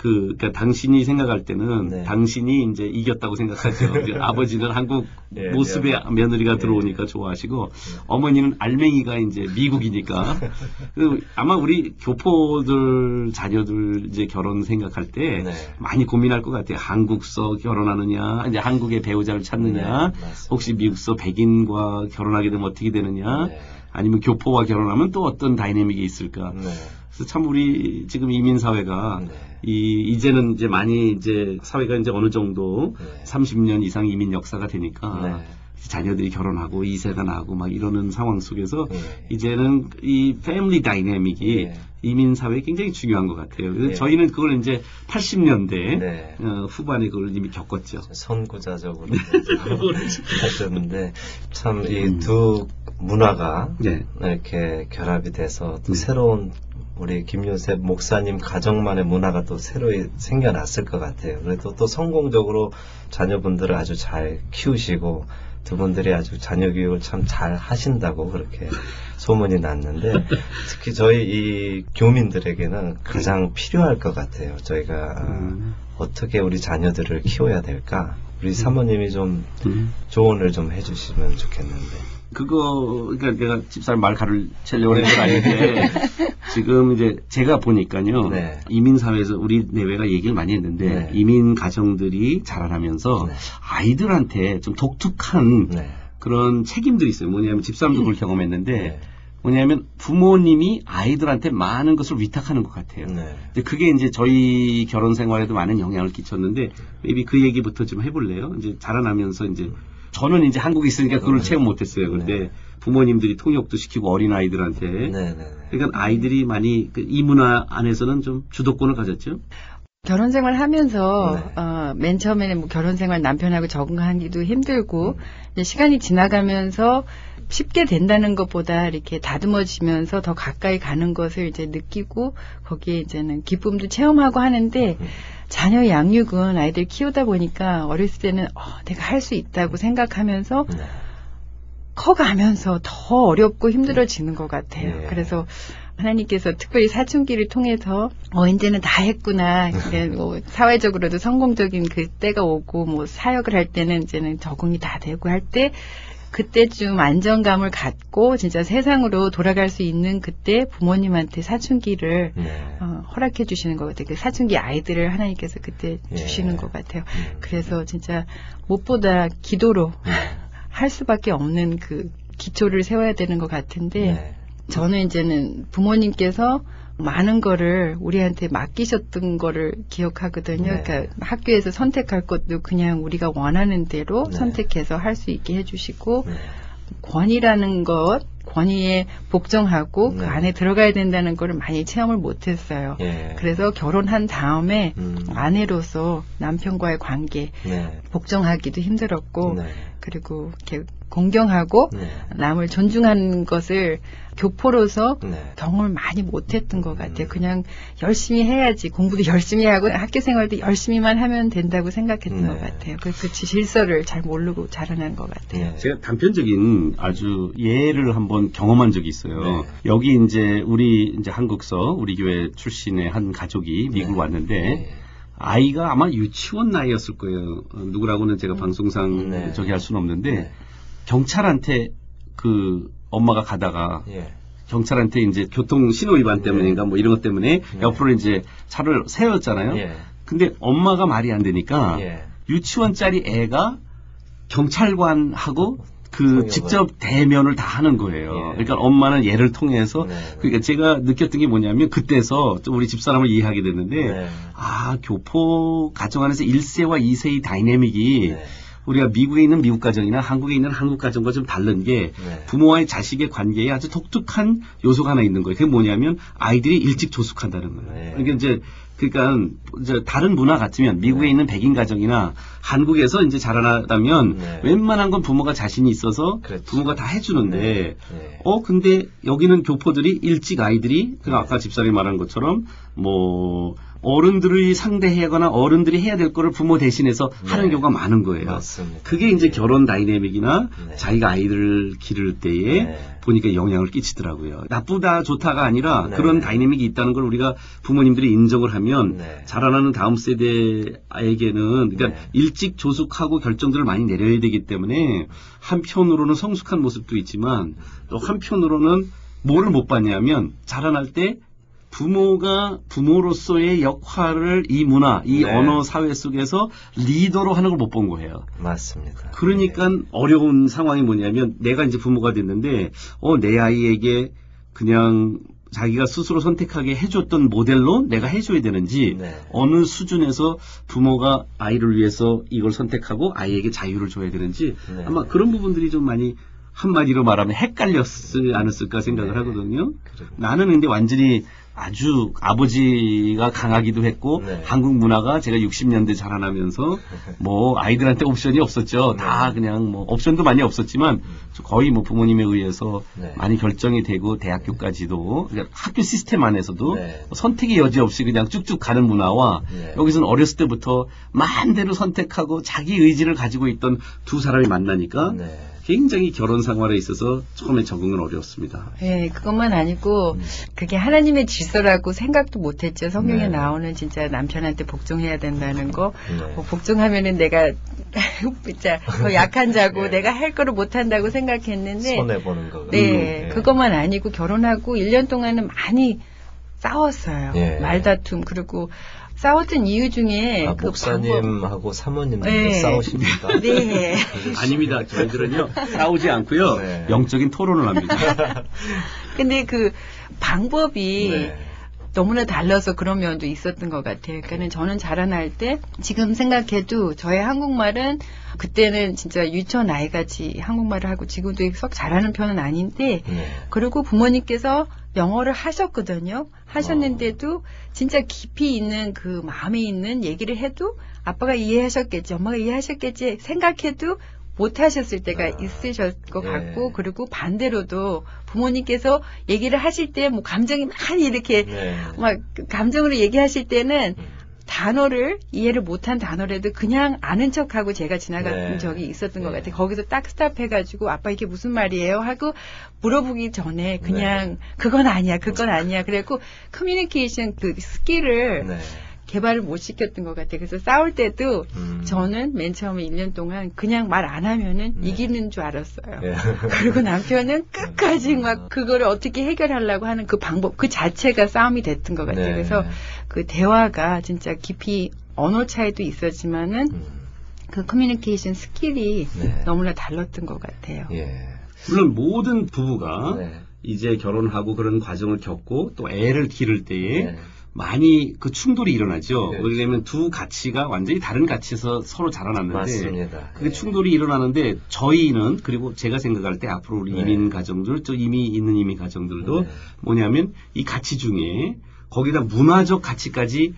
그, 그니까 당신이 생각할 때는 네. 당신이 이제 이겼다고 생각하죠. [LAUGHS] 아버지는 한국 예, 모습의 며느리. 며느리가 예. 들어오니까 좋아하시고 어머니는 알맹이가 이제 미국이니까 [LAUGHS] 그 아마 우리 교포들 자녀들 이제 결혼 생각할 때 네. 많이 고민할 것 같아요. 한국서 결혼하느냐, 이제 한국의 배우자를 찾느냐, 네. 혹시 미국서 백인과 결혼하게 되면 어떻게 되느냐, 네. 아니면 교포와 결혼하면 또 어떤 다이내믹이 있을까. 네. 참 우리 지금 이민 사회가 네. 이 이제는 이제 많이 이제 사회가 이제 어느 정도 네. 30년 이상 이민 역사가 되니까 네. 자녀들이 결혼하고 이세가 나고 막 이러는 상황 속에서 예. 이제는 이 패밀리 다이내믹이 예. 이민 사회에 굉장히 중요한 것 같아요. 예. 저희는 그걸 이제 80년대 네. 어, 후반에 그걸 이미 겪었죠. 선구자적으로 [LAUGHS] 하셨는데 참이 음. 두 문화가 네. 이렇게 결합이 돼서 또 음. 새로운 우리 김요셉 목사님 가정만의 문화가 또 새로 생겨났을 것 같아요. 그래도 또 성공적으로 자녀분들을 아주 잘 키우시고 두 분들이 아주 자녀 교육을 참 잘 하신다고 그렇게 소문이 났는데 특히 저희 이 교민들에게는 가장 필요할 것 같아요. 저희가 음. 어떻게 우리 자녀들을 키워야 될까? 우리 사모님이 좀 음. 조언을 좀 해주시면 좋겠는데. 그거 그러니까 내가 집사람 말 가르치려고 그런 건 아닌데 [LAUGHS] 지금 이제 제가 보니까요 네. 이민 사회에서 우리 내외가 얘기를 많이 했는데 네. 이민 가정들이 자라나면서 네. 아이들한테 좀 독특한 네. 그런 책임들이 있어요. 뭐냐면 집사람도 그걸 경험했는데 네. 뭐냐면 부모님이 아이들한테 많은 것을 위탁하는 것 같아요. 네. 근데 그게 이제 저희 결혼 생활에도 많은 영향을 끼쳤는데 maybe 그 얘기부터 좀 해볼래요. 이제 자라나면서 이제 저는 이제 한국에 있으니까 그걸 네. 체험 못했어요. 근데 네. 부모님들이 통역도 시키고 어린 아이들한테 네. 네. 그러니까 아이들이 많이 그이 문화 안에서는 좀 주도권을 가졌죠. 결혼 생활 하면서 네. 어, 맨 처음에는 뭐 결혼 생활 남편하고 적응하기도 힘들고 음. 이제 시간이 지나가면서 쉽게 된다는 것보다 이렇게 다듬어지면서 더 가까이 가는 것을 이제 느끼고 거기에 이제는 기쁨도 체험하고 하는데 음. 자녀 양육은 아이들 키우다 보니까 어렸을 때는 어, 내가 할 수 있다고 생각하면서 네. 커가면서 더 어렵고 힘들어지는 것 같아요. 예. 그래서 하나님께서 특별히 사춘기를 통해서 어 이제는 다 했구나. [LAUGHS] 뭐 사회적으로도 성공적인 그 때가 오고 뭐 사역을 할 때는 이제는 적응이 다 되고 할 때 그때쯤 안정감을 갖고 진짜 세상으로 돌아갈 수 있는 그때 부모님한테 사춘기를 네. 어, 허락해 주시는 것 같아요. 그 사춘기 아이들을 하나님께서 그때 예. 주시는 것 같아요. 음. 그래서 진짜 무엇보다 기도로 네. 할 수밖에 없는 그 기초를 세워야 되는 것 같은데 네. 저는 이제는 부모님께서 많은 거를 우리한테 맡기셨던 거를 기억하거든요. 네. 그러니까 학교에서 선택할 것도 그냥 우리가 원하는 대로 네. 선택해서 할 수 있게 해주시고 네. 권위라는 것, 권위에 복종하고 네. 그 안에 들어가야 된다는 거를 많이 체험을 못했어요. 예. 그래서 결혼한 다음에 음. 아내로서 남편과의 관계 네. 복종하기도 힘들었고 네. 그리고 이렇게 공경하고 네. 남을 존중하는 것을 교포로서 네. 경험을 많이 못했던 것 같아요. 음. 그냥 열심히 해야지 공부도 열심히 하고 학교 생활도 열심히만 하면 된다고 생각했던 네. 것 같아요. 그, 그 질서를 잘 모르고 자라난 것 같아요. 네. 제가 단편적인 아주 예를 한번 경험한 적이 있어요. 네. 여기 이제 우리 이제 한국서 우리 교회 출신의 한 가족이 미국 네. 왔는데 네. 아이가 아마 유치원 나이였을 거예요. 어, 누구라고는 제가 방송상 네. 저기 할 수는 없는데 네. 경찰한테 그 엄마가 가다가 예. 경찰한테 이제 교통 신호 위반 때문인가 뭐 이런 것 때문에 네. 옆으로 이제 차를 세웠잖아요. 예. 근데 엄마가 말이 안 되니까 예. 유치원짜리 애가 경찰관하고 그 통역을. 직접 대면을 다 하는 거예요. 예. 그러니까 엄마는 얘를 통해서 네. 그러니까 제가 느꼈던 게 뭐냐면 그때서 좀 우리 집사람을 이해하게 됐는데 네. 아 교포 가정 안에서 1세와 2세의 다이내믹이 네. 우리가 미국에 있는 미국 가정이나 한국에 있는 한국 가정과 좀 다른 게 네. 부모와의 자식의 관계에 아주 독특한 요소가 하나 있는 거예요. 그게 뭐냐면 아이들이 일찍 조숙한다는 거예요. 네. 그러니까 이제 그러니까 이제 다른 문화 같으면 미국에 네. 있는 백인 가정이나 한국에서 이제 자라나다면 네. 웬만한 건 부모가 자신이 있어서 그렇지. 부모가 다 해주는데 네. 네. 어 근데 여기는 교포들이 일찍 아이들이 그 아까 집사람이 말한 것처럼 뭐 어른들이 상대하거나 어른들이 해야 될 거를 부모 대신해서 하는 네. 경우가 많은 거예요. 맞습니다. 그게 이제 네. 결혼 다이내믹이나 네. 자기가 아이들을 기를 때에 네. 보니까 영향을 끼치더라고요. 나쁘다 좋다가 아니라 네. 그런 다이내믹이 있다는 걸 우리가 부모님들이 인정을 하면 네. 자라나는 다음 세대에게는 그러니까 네. 일찍 조숙하고 결정들을 많이 내려야 되기 때문에 한편으로는 성숙한 모습도 있지만 또 한편으로는 뭐를 못 봤냐면 자라날 때 부모가 부모로서의 역할을 이 문화, 이 네. 언어 사회 속에서 리더로 하는 걸 못 본 거예요. 맞습니다. 그러니까 네. 어려운 상황이 뭐냐면 내가 이제 부모가 됐는데 어 내 아이에게 그냥 자기가 스스로 선택하게 해줬던 모델로 내가 해줘야 되는지 네. 어느 수준에서 부모가 아이를 위해서 이걸 선택하고 아이에게 자유를 줘야 되는지 네. 아마 그런 부분들이 좀 많이 한마디로 말하면 헷갈렸지 않았을까 생각을 네. 하거든요. 그래. 나는 근데 완전히 아주 아버지가 강하기도 했고 네. 한국 문화가 제가 60년대 자라나면서 [LAUGHS] 뭐 아이들한테 옵션이 없었죠. 다 네. 그냥 뭐 옵션도 많이 없었지만 거의 뭐 부모님에 의해서 네. 많이 결정이 되고 대학교까지도 그러니까 학교 시스템 안에서도 네. 선택의 여지 없이 그냥 쭉쭉 가는 문화와 네. 여기서는 어렸을 때부터 마음대로 선택하고 자기 의지를 가지고 있던 두 사람이 만나니까 네. 굉장히 결혼 생활에 있어서 처음에 적응은 어려웠습니다. 예, 그것만 아니고 그게 하나님의 질서라고 생각도 못했죠. 성경에 네. 나오는 진짜 남편한테 복종해야 된다는 거. 네. 뭐 복종하면은 내가 [LAUGHS] 진짜 더 약한 자고 [LAUGHS] 네. 내가 할 거를 못한다고 생각했는데 손해 보는 거. 네, 그것만 아니고 결혼하고 1년 동안은 많이 싸웠어요. 예. 말다툼 그리고 싸웠던 이유 중에 아, 그 목사님하고 사모님도 네. 싸우십니까? 방법- [LAUGHS] 네. 아닙니다. 저희들은요 싸우지 않고요 네. 영적인 토론을 합니다. [LAUGHS] 근데 그 방법이 네. 너무나 달라서 그런 면도 있었던 것 같아요. 그러니까는 저는 자라날 때 지금 생각해도 저의 한국말은 그때는 진짜 유치원 아이같이 한국말을 하고 지금도 썩 잘하는 편은 아닌데 네. 그리고 부모님께서 영어를 하셨거든요. 하셨는데도 진짜 깊이 있는 그 마음에 있는 얘기를 해도 아빠가 이해하셨겠지, 엄마가 이해하셨겠지 생각해도 못 하셨을 때가 아, 있으실 것 예. 같고 그리고 반대로도 부모님께서 얘기를 하실 때 뭐 감정이 많이 이렇게 네. 막그 감정으로 얘기하실 때는 음. 단어를 이해를 못한 단어라도 그냥 아는 척하고 제가 지나간 네. 적이 있었던 것 네. 같아요. 거기서 딱 스탑해가지고 아빠 이게 무슨 말이에요 하고 물어보기 전에 그냥 그건 아니야, 그건 아니야. 그래갖고 커뮤니케이션 그 skill을 네. 개발을 못 시켰던 것 같아요. 그래서 싸울 때도 음. 저는 맨 처음에 1년 동안 그냥 말 안 하면은 네. 이기는 줄 알았어요. 예. [LAUGHS] 그리고 남편은 끝까지 막 그거를 어떻게 해결하려고 하는 그 방법 그 자체가 싸움이 됐던 것 같아요. 네. 그래서 그 대화가 진짜 깊이 언어 차이도 있었지만은 음. 그 커뮤니케이션 skill이 네. 너무나 달랐던 것 같아요. 예. 물론 모든 부부가 네. 이제 결혼하고 그런 과정을 겪고 또 애를 기를 때에 네. 많이 그 충돌이 일어나죠. 네. 왜냐하면 두 가치가 완전히 다른 가치에서 서로 자라났는데 맞습니다. 그게 예. 충돌이 일어나는데 저희는 그리고 제가 생각할 때 앞으로 우리 네. 이민 가정들 또 이미 있는 이민 가정들도 네. 뭐냐면 이 가치 중에 거기다 문화적 가치까지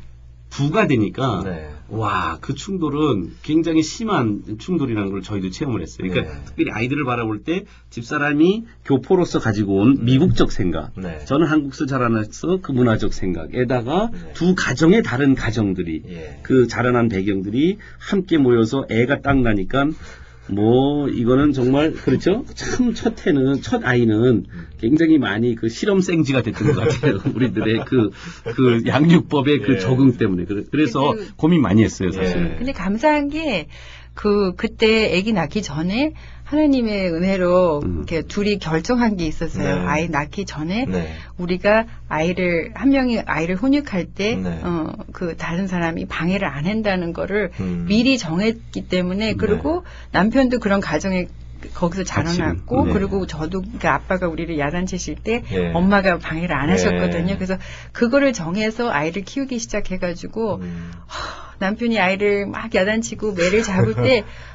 부가 되니까 네. 와그 충돌은 굉장히 심한 충돌이라는 걸 저희도 체험을 했어요. 그러니까 네. 특별히 아이들을 바라볼 때 집사람이 교포로서 가지고 온 미국적 생각, 네. 저는 한국에서 자라나서 그 문화적 생각에다가 네. 두 가정의 다른 가정들이 예. 그 자라난 배경들이 함께 모여서 애가 딱 나니까 뭐 이거는 정말 그렇죠. 참 첫 해는 첫 아이는 굉장히 많이 그 실험 생지가 됐던 것 같아요. [LAUGHS] 우리들의 그 그 양육법의 그 예. 적응 때문에 그래- 그래서 근데- 고민 많이 했어요 사실. 예. 근데 감사한 게 그 그때 아기 낳기 전에 하나님의 은혜로 음. 이렇게 둘이 결정한 게 있었어요. 네. 아이 낳기 전에 네. 우리가 아이를 한 명이 아이를 훈육할 때 네. 어 그 다른 사람이 방해를 안 한다는 거를 음. 미리 정했기 때문에 그리고 남편도 그런 가정에 거기서 자라났고 네. 그리고 저도 그러니까 아빠가 우리를 야단치실 때 예. 엄마가 방해를 안 네. 하셨거든요. 그래서 그거를 정해서 아이를 키우기 시작해가지고 음. 남편이 아이를 막 야단치고 매를 잡을 때 [LAUGHS]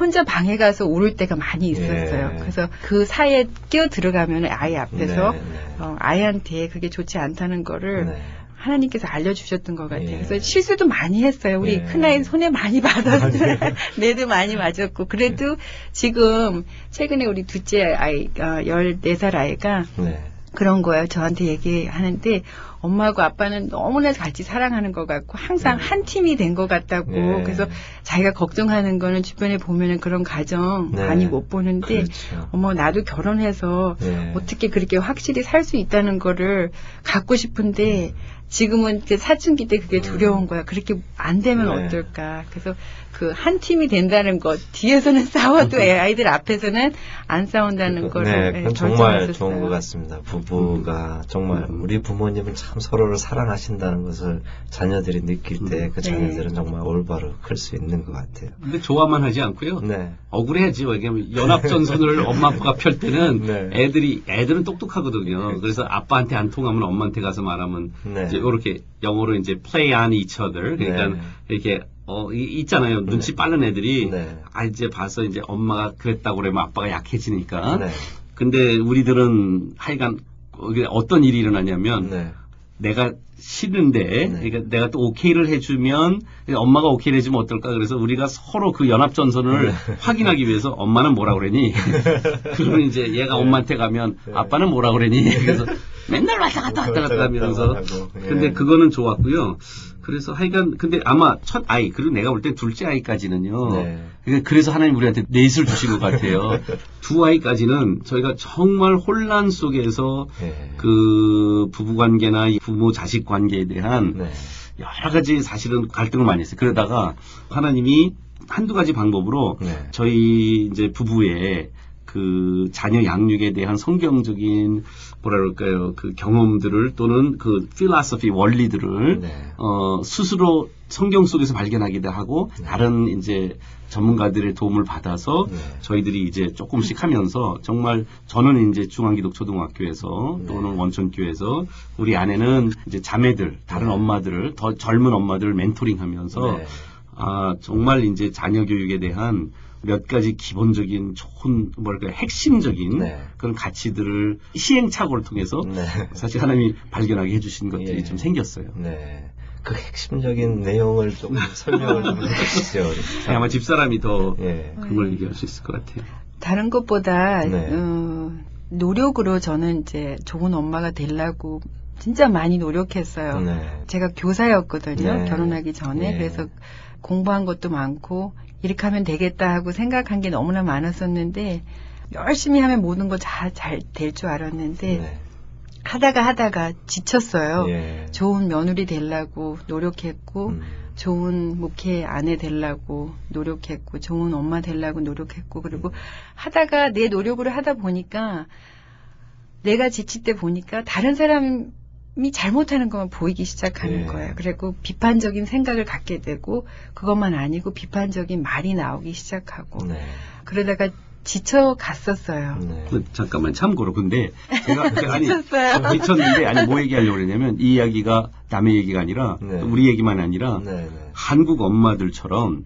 혼자 방에 가서 울을 때가 많이 있었어요. 예. 그래서 그 사이에 끼어 들어가면 아이 앞에서 네, 네. 어, 아이한테 그게 좋지 않다는 거를 네. 하나님께서 알려주셨던 것 같아요. 예. 그래서 실수도 많이 했어요. 우리 예. 큰아이 손에 많이 받았어요. [LAUGHS] 내도 많이 맞았고. 그래도 지금 최근에 우리 둘째 아이, 어, 14살 아이가 네. 그런 거예요. 저한테 얘기하는데 엄마하고 아빠는 너무나 같이 사랑하는 것 같고 항상 네. 한 팀이 된 것 같다고 네. 그래서 자기가 걱정하는 거는 주변에 보면은 그런 가정 네. 많이 못 보는데 그렇죠. 어머 나도 결혼해서 네. 어떻게 그렇게 확실히 살 수 있다는 거를 갖고 싶은데 지금은 그 사춘기 때 그게 두려운 거야. 그렇게 안 되면 음. 네. 어떨까. 그래서 그 한 팀이 된다는 것 뒤에서는 [LAUGHS] 싸워도 애 아이들 앞에서는 안 싸운다는 거를 네, 예, 그건 정말. 좋은 것 같습니다. 부부가 정말 우리 부모님은 참 서로를 사랑하신다는 것을 자녀들이 느낄 때그 네. 자녀들은 정말 올바로 클 수 있는 것 같아요. 근데 좋아만 하지 않고요. 네. 억울해야지. 왜냐면 연합전선을 [LAUGHS] 엄마 아빠가 펼 때는 네. 애들이 애들은 똑똑하거든요. 그래서 아빠한테 안 통하면 엄마한테 가서 말하면 네. 이제 이렇게 영어로 이제 play on each other. 그러니까 네. 이렇게 어 이- 있잖아요. 눈치 빠른 애들이 네. 아 이제 봐서 이제 엄마가 그랬다고 그러면 아빠가 약해지니까. 네. 근데 우리들은 하여간 어떤 일이 일어나냐면 네. 내가 싫은데 네. 그러니까 내가 또 오케이를 해주면 엄마가 오케이를 해주면 어떨까 그래서 우리가 서로 그 연합 전선을 네. 확인하기 위해서 엄마는 뭐라 그러니 [LAUGHS] 그러면 이제 얘가 엄마한테 가면 네. 아빠는 뭐라 그러니 그래서 [LAUGHS] 맨날 왔다 갔다 왔다 갔다 하면서. 근데 그거는 좋았고요. 그래서 하여간 근데 아마 첫 아이 그리고 내가 볼 땐 둘째 아이까지는요. 네. 그러니까 그래서 하나님 우리한테 넷을 주신 것 같아요. [LAUGHS] 두 아이까지는 저희가 정말 혼란 속에서 예. 그 부부 관계나 이 부모 자식 관계에 대한 네. 여러 가지 사실은 갈등을 많이 했어요. 그러다가 하나님이 한두 가지 방법으로 네. 저희 이제 부부의 그 자녀 양육에 대한 성경적인 뭐라 그럴까요 그 경험들을 또는 그 필라소피 원리들을 네. 어 스스로 성경 속에서 발견하기도 하고 네. 다른 이제 전문가들의 도움을 받아서 네. 저희들이 이제 조금씩 하면서 정말 저는 이제 중앙기독초등학교에서 네. 또는 원천교에서 우리 아내는 이제 자매들 다른 네. 엄마들을 더 젊은 엄마들을 멘토링하면서 네. 아 정말 이제 자녀 교육에 대한 몇 가지 기본적인 좋은 뭐랄까 핵심적인 네. 그런 가치들을 시행착오를 통해서 네. 사실 하나님이 발견하게 해주신 것들이 예. 좀 생겼어요. 네. 그 핵심적인 내용을 좀 설명을 좀 해주시죠. 네, 아마 집사람이 더 예. 그걸 얘기할 수 있을 것 같아요. 다른 것보다 네. 어, 노력으로 저는 이제 좋은 엄마가 되려고 진짜 많이 노력했어요. 네. 제가 교사였거든요. 네. 결혼하기 전에. 네. 그래서 공부한 것도 많고 이렇게 하면 되겠다 하고 생각한 게 너무나 많았었는데 열심히 하면 모든 거 잘 잘 될 줄 알았는데 네. 하다가 하다가 지쳤어요. 예. 좋은 며느리 되려고 노력했고 음. 좋은 목회 아내 되려고 노력했고 좋은 엄마 되려고 노력했고 그리고 하다가 내 노력으로 하다 보니까 내가 지칠 때 보니까 다른 사람 이 잘못하는 것만 보이기 시작하는 예. 거예요. 그리고 비판적인 생각을 갖게 되고 그것만 아니고 비판적인 말이 나오기 시작하고 네. 그러다가 지쳐 갔었어요. 네. 그, 잠깐만 참고로 근데 제가 그- 아니 미쳤어요. 미쳤는데 아니 뭐 얘기하려고 그러냐면 이 이야기가 남의 얘기가 아니라 네. 우리 얘기만 아니라 네. 네. 한국 엄마들처럼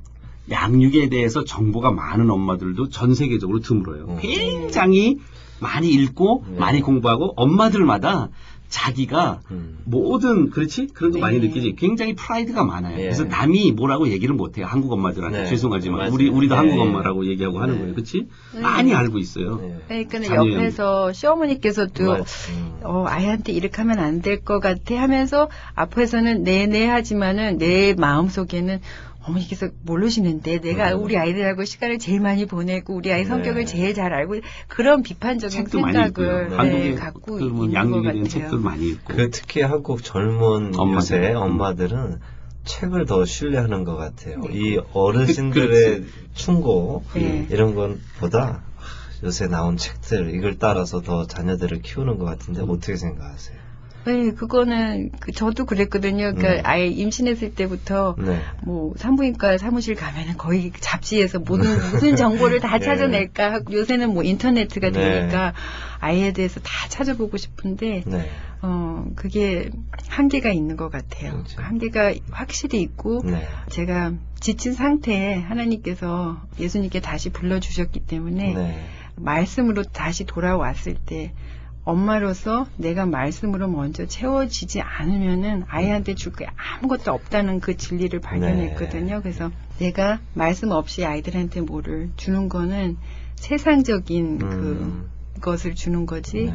양육에 대해서 정보가 많은 엄마들도 전 세계적으로 드물어요. 음. 굉장히 많이 읽고 네. 많이 공부하고 엄마들마다 자기가 음. 모든 그렇지 그런 거 많이 네. 느끼지 굉장히 프라이드가 많아요. 예. 그래서 남이 뭐라고 얘기를 못 해요 한국 엄마들한테 네. 죄송하지만 맞아요. 우리 우리도 예, 한국 예. 엄마라고 얘기하고 하는 네. 거예요, 그렇지? 네. 많이 알고 있어요. 네. 그러니까 옆에서 시어머니께서도 맞- 음. 어, 아이한테 이렇게 하면 안 될 것 같아 하면서 앞에서는 네네 하지만은 내 마음 속에는 어머니께서 모르시는데 내가 음. 우리 아이들하고 시간을 제일 많이 보내고 우리 아이 네. 성격을 제일 잘 알고 그런 비판적인 책도 생각을. 네, 한국에 갖고 그 뭐 있는 것 양육에 대한 같아요. 책들 많이 읽고. 그 특히 한국 젊은 엄마들. 요새 음. 엄마들은 책을 더 신뢰하는 것 같아요. 네. 이 어르신들의 충고 네. 이런 것보다 요새 나온 책들 이걸 따라서 더 자녀들을 키우는 것 같은데 어떻게 생각하세요? 네, 그거는 그 저도 그랬거든요. 그러니까 네. 아예 임신했을 때부터 네. 뭐 산부인과 사무실 가면은 거의 잡지에서 모든 무슨 정보를 다 [LAUGHS] 네. 찾아낼까 하고 요새는 뭐 인터넷가 네. 되니까 아이에 대해서 다 찾아보고 싶은데 네. 어 그게 한계가 있는 것 같아요. 그렇죠. 한계가 확실히 있고 네. 제가 지친 상태에 하나님께서 예수님께 다시 불러 주셨기 때문에 네. 말씀으로 다시 돌아왔을 때 엄마로서 내가 말씀으로 먼저 채워지지 않으면은 아이한테 줄 게 아무것도 없다는 그 진리를 발견했거든요. 그래서 내가 말씀 없이 아이들한테 뭐를 주는 거는 세상적인 음. 그 것을 주는 거지. 네.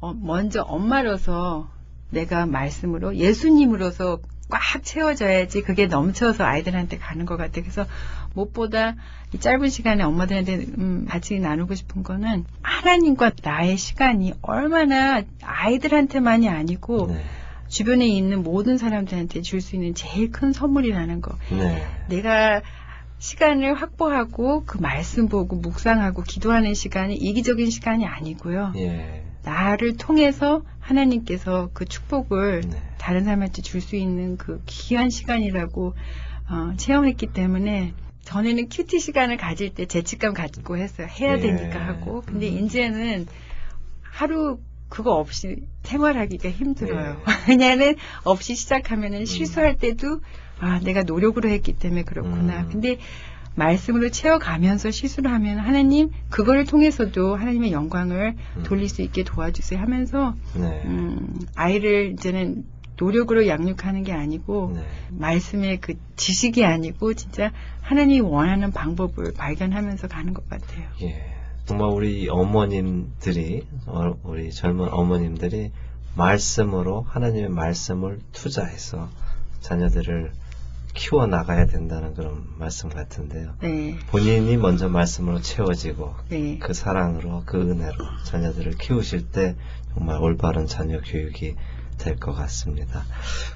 어, 먼저 엄마로서 내가 말씀으로 예수님으로서 꽉 채워져야지 그게 넘쳐서 아이들한테 가는 것 같아요. 그래서 무엇보다 이 짧은 시간에 엄마들한테 음, 같이 나누고 싶은 거는 하나님과 나의 시간이 얼마나 아이들한테만이 아니고 네. 주변에 있는 모든 사람들한테 줄 수 있는 제일 큰 선물이라는 거. 네. 내가 시간을 확보하고 그 말씀 보고 묵상하고 기도하는 시간이 이기적인 시간이 아니고요. 예. 나를 통해서 하나님께서 그 축복을 네. 다른 사람한테 줄 수 있는 그 귀한 시간이라고 어, 체험했기 때문에 전에는 큐티 시간을 가질 때 죄책감 갖고 했어요. 해야 예. 되니까 하고. 근데 음. 이제는 하루 그거 없이 생활하기가 힘들어요. 예. [LAUGHS] 왜냐하면 없이 시작하면은 실수할 때도 아 내가 노력으로 했기 때문에 그렇구나. 음. 근데 말씀으로 채워가면서 실수를 하면 하나님 그거를 통해서도 하나님의 영광을 음. 돌릴 수 있게 도와주세요 하면서 네. 음, 아이를 이제는 노력으로 양육하는 게 아니고 네. 말씀의 그 지식이 아니고 진짜 하나님이 원하는 방법을 발견하면서 가는 것 같아요. 예. 정말 우리 어머님들이 어, 우리 젊은 어머님들이 말씀으로 하나님의 말씀을 투자해서 자녀들을 키워 나가야 된다는 그런 말씀 같은데요. 네, 본인이 먼저 말씀으로 채워지고 네. 그 사랑으로 그 은혜로 자녀들을 키우실 때 정말 올바른 자녀 교육이 될 것 같습니다.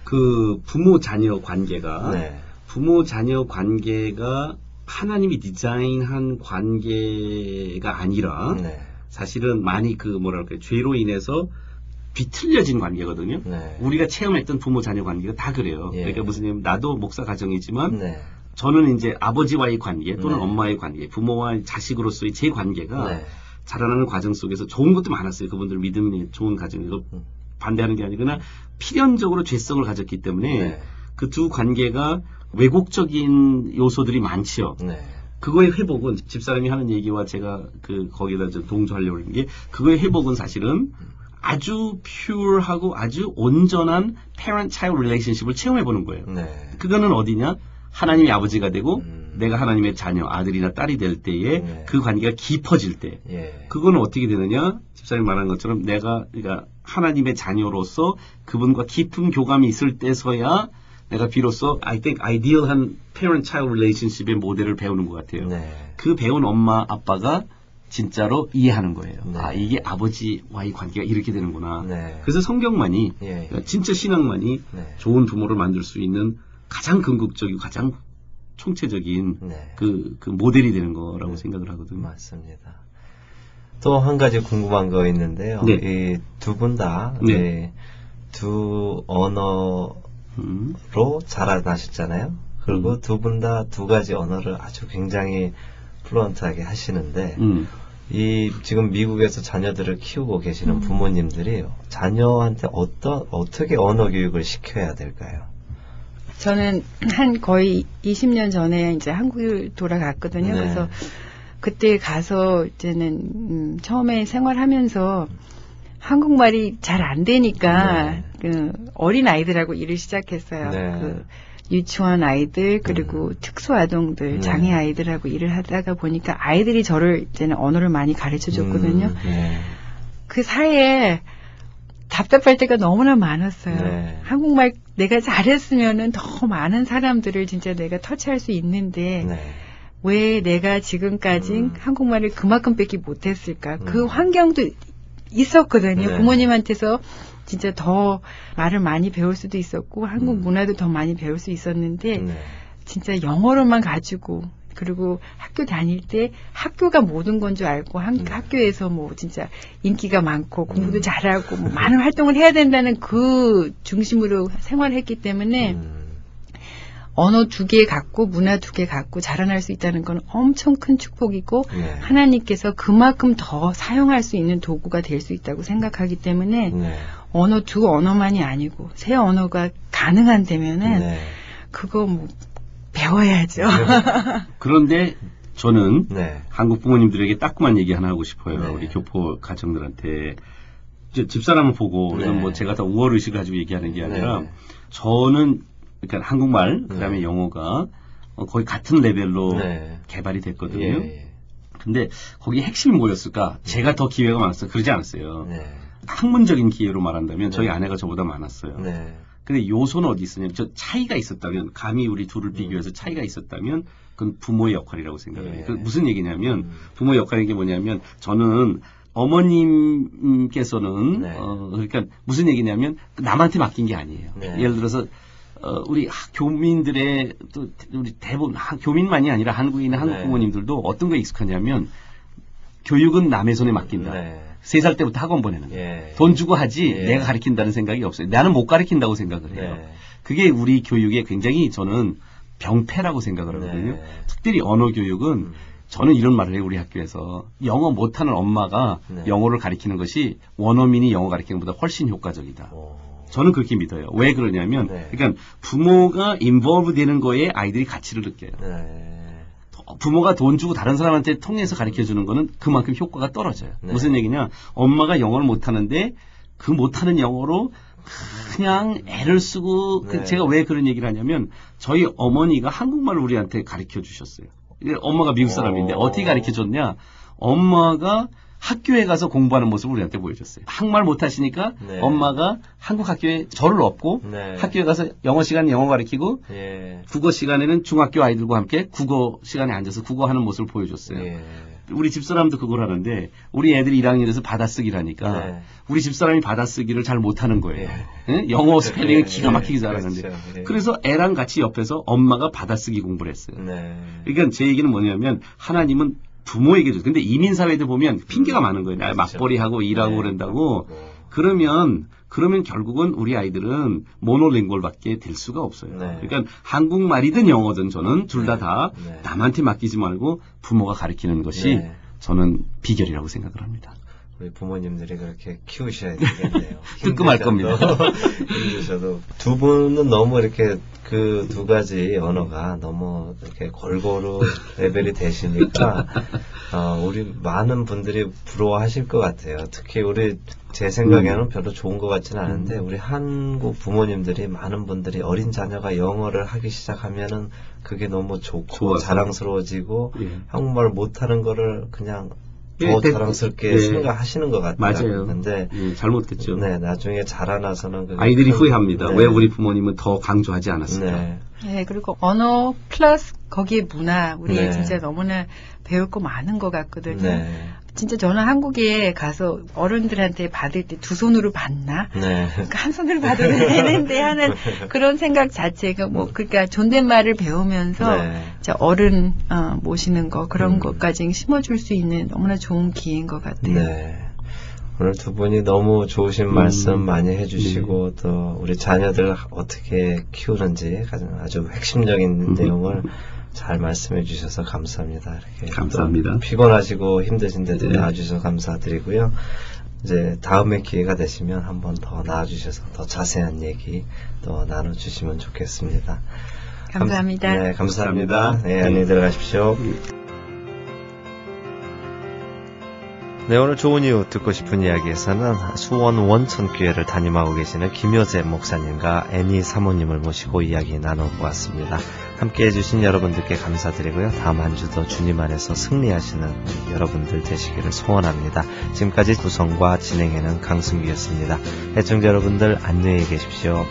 그 부모 자녀 관계가 네. 부모 자녀 관계가 하나님이 디자인한 관계가 아니라 네. 사실은 많이 그 뭐랄까 죄로 인해서 비틀려진 관계거든요. 네. 우리가 체험했던 부모 자녀 관계가 다 그래요. 예. 그러니까 무슨 얘기냐면 나도 목사 가정이지만 네. 저는 이제 아버지와의 관계 또는 네. 엄마의 관계, 부모와 자식으로서의 제 관계가 네. 자라나는 과정 속에서 좋은 것도 많았어요. 그분들 믿음이 좋은 가정이고 음. 반대하는 게 아니거나 필연적으로 죄성을 가졌기 때문에 네. 그두 관계가 왜곡적인 요소들이 많지요. 네. 그거의 회복은 집사람이 하는 얘기와 제가 그 거기다 좀 동조하려고 하는 게 그거의 회복은 사실은 아주 퓨어하고 아주 온전한 parent-child relationship을 체험해 보는 거예요. 네. 그거는 어디냐? 하나님이 아버지가 되고 음. 내가 하나님의 자녀, 아들이나 딸이 될 때에 네. 그 관계가 깊어질 때 예. 그거는 어떻게 되느냐? 집사님 말한 것처럼 내가 그러니까 하나님의 자녀로서 그분과 깊은 교감이 있을 때서야 내가 비로소 I think ideal한 parent-child relationship의 모델을 배우는 것 같아요. 네. 그 배운 엄마 아빠가 진짜로 이해하는 거예요. 네. 아 이게 아버지와의 관계가 이렇게 되는구나. 네. 그래서 성경만이 예. 그러니까 진짜 신앙만이 네. 좋은 부모를 만들 수 있는 가장 궁극적이고 가장 총체적인 네. 그, 그 모델이 되는 거라고 네. 생각을 하거든요. 맞습니다. 또 한 가지 궁금한 거 있는데요. 네. 이두 분 다 네. 두 언어로 음. 자라나셨잖아요. 그리고 음. 두분 다 두 가지 언어를 아주 굉장히 플루언트하게 하시는데 음. 이 지금 미국에서 자녀들을 키우고 계시는 음. 부모님들이 자녀한테 어떤 어떻게 언어 교육을 시켜야 될까요? 저는 한 거의 20년 전에 이제 한국을 돌아갔거든요. 네. 그래서 그때 가서 이제는 음, 처음에 생활하면서 한국말이 잘 안 되니까 네. 그 어린 아이들하고 일을 시작했어요. 네. 그 유치원 아이들 그리고 특수 아동들 네. 장애 아이들하고 일을 하다가 보니까 아이들이 저를 이제는 언어를 많이 가르쳐 줬거든요. 음, 네. 그 사이에 답답할 때가 너무나 많았어요. 네. 한국말 내가 잘했으면은 더 많은 사람들을 진짜 내가 터치할 수 있는데 네. 왜 내가 지금까지 음. 한국말을 그만큼밖에 못했을까? 그 음. 환경도 있었거든요. 네. 부모님한테서 진짜 더 말을 많이 배울 수도 있었고 한국 음. 문화도 더 많이 배울 수 있었는데 네. 진짜 영어로만 가지고 그리고 학교 다닐 때 학교가 모든 건 줄 알고 한- 음. 학교에서 뭐 진짜 인기가 많고 공부도 음. 잘하고 뭐 많은 활동을 해야 된다는 그 중심으로 생활했기 때문에 음, 언어 두 개 갖고 문화 두 개 갖고 자라날 수 있다는 건 엄청 큰 축복이고 네. 하나님께서 그만큼 더 사용할 수 있는 도구가 될 수 있다고 생각하기 때문에 네. 언어 두 언어만이 아니고 세 언어가 가능한다면은 네. 그거 뭐 배워야죠. [LAUGHS] 그런데 저는 네. 한국 부모님들에게 따끔한 얘기 하나 하고 싶어요. 네. 우리 교포 가정들한테. 집사람을 보고, 네. 뭐 제가 다 우월의식을 가지고 얘기하는 게 아니라, 네. 저는, 그러니까 한국말, 그 다음에 네. 영어가 어, 거의 같은 레벨로 네. 개발이 됐거든요. 예, 예. 근데 거기에 핵심이 뭐였을까? 제가 더 기회가 많았어요. 그러지 않았어요. 네. 학문적인 기회로 말한다면 저희 네. 아내가 저보다 많았어요. 네. 근데 요소는 어디 있었냐면 저 차이가 있었다면 감히 우리 음. 둘을 비교해서 차이가 있었다면 그건 부모의 역할이라고 생각해요. 예. 그 무슨 얘기냐면 음. 부모의 역할이 게 뭐냐면 저는 어머님께서는 네. 어 그러니까 무슨 얘기냐면 남한테 맡긴 게 아니에요. 네. 예를 들어서 어 우리 하- 교민들의 또 우리 대부분 하- 교민만이 아니라 있는 한국 네. 부모님들도 어떤 거에 익숙하냐면 교육은 남의 손에 맡긴다. 네. 세살 때부터 학원 보내는 거예요. 예. 돈 주고 하지 예. 내가 가르친다는 생각이 없어요. 나는 못 가르친다고 생각을 해요. 네. 그게 우리 교육에 굉장히 저는 병폐라고 생각을 하거든요. 네. 특별히 언어 교육은 음. 저는 이런 말을 해요, 우리 학교에서. 영어 못하는 엄마가 네. 영어를 가르치는 것이 원어민이 영어 가르치는 것보다 훨씬 효과적이다. 오. 저는 그렇게 믿어요. 왜 그러냐면, 네. 그러니까 부모가 인볼브 되는 거에 아이들이 가치를 느껴요. 네. 부모가 돈 주고 다른 사람한테 통해서 가르쳐 주는 거는 그만큼 효과가 떨어져요. 네. 무슨 얘기냐? 엄마가 영어를 못 하는데 그 못하는 영어로 그냥 애를 쓰고 그 네. 제가 왜 그런 얘기를 하냐면 저희 어머니가 한국말을 우리한테 가르쳐 주셨어요. 엄마가 미국 사람인데 오. 어떻게 가르쳐 줬냐? 엄마가 학교에 가서 공부하는 모습을 우리한테 보여줬어요. 한국말 못하시니까 네. 엄마가 한국 학교에 저를 업고 네. 학교에 가서 영어 시간에 영어 가르치고 예. 국어 시간에는 중학교 아이들과 함께 국어 시간에 앉아서 국어하는 모습을 보여줬어요. 예. 우리 집사람도 그걸 하는데 우리 애들이 1학년에서 받아쓰기라니까 네. 우리 집사람이 받아쓰기를 잘 못하는 거예요. 예. 응? 영어 스펠링을 예, 기가 막히게 예, 잘하는데 그렇죠. 예. 그래서 애랑 같이 옆에서 엄마가 받아쓰기 공부를 했어요. 네. 그러니까 제 얘기는 뭐냐면 하나님은 부모에게 줘. 근데 이민 사회들 보면 핑계가 많은 거예요. 나 그렇죠. 맞벌이 하고 일하고 네. 그런다고. 뭐, 그러면 그러면 결국은 우리 아이들은 모노랭골밖에 될 수가 없어요. 네. 그러니까 한국말이든 영어든 저는 둘 다다 네. 남한테 맡기지 말고 부모가 가르치는 것이 네. 저는 비결이라고 생각을 합니다. 우리 부모님들이 그렇게 키우셔야 되겠네요. [LAUGHS] 뜨끔할 힘드셔도, [LAUGHS] 힘드셔도 두 분은 너무 이렇게 그 두 가지 언어가 너무 이렇게 골고루 레벨이 되시니까 [LAUGHS] 어, 우리 많은 분들이 부러워하실 것 같아요. 특히 우리 제 생각에는 음. 별로 좋은 것 같지는 않은데 우리 한국 부모님들이 많은 분들이 어린 자녀가 영어를 하기 시작하면은 그게 너무 좋고 좋아서. 자랑스러워지고 예. 한국말 못하는 거를 그냥 더 예, 대- 자랑스럽게 예. 생각하시는 것 같아요. 맞아요. 근데 예, 잘못됐죠. 네 나중에 자라나서는 아이들이 큰- 후회합니다. 네. 왜 우리 부모님은 더 강조하지 않았을까? 네. 네, 그리고 언어 플러스 거기에 문화 우리 네. 진짜 너무나 배울 거 많은 것 같거든요. 네. 진짜 저는 한국에 가서 어른들한테 받을 때 두 손으로 받나? 네. 그러니까 한 손으로 받으면 [LAUGHS] 되는데 하는 그런 생각 자체가 뭐 그러니까 존댓말을 배우면서 네. 어른 어, 모시는 거 그런 음. 것까지 심어줄 수 있는 너무나 좋은 기회인 것 같아요. 네. 오늘 두 분이 너무 좋으신 음. 말씀 많이 해주시고 네. 또 우리 자녀들 어떻게 키우는지 가장 아주 핵심적인 음. [LAUGHS] 내용을 잘 말씀해 주셔서 감사합니다. 이렇게 감사합니다. 또 피곤하시고 힘드신데도 네. 나와주셔서 감사드리고요. 이제 다음에 기회가 되시면 한번 더 나와주셔서 더 자세한 얘기 또 나눠주시면 좋겠습니다. 감사합니다. 감, 네, 감사합니다. 감사합니다. 네, 안녕히 들어가십시오. 네, 오늘 좋은 이유 듣고 싶은 이야기에서는 수원 원천교회를 담임하고 계시는 김효재 목사님과 애니 사모님을 모시고 이야기 나눠보았습니다. 함께 해주신 여러분들께 감사드리고요. 다음 한 주도 주님 안에서 승리하시는 여러분들 되시기를 소원합니다. 지금까지 구성과 진행에는 강승기였습니다. 애청자 여러분들 안녕히 계십시오.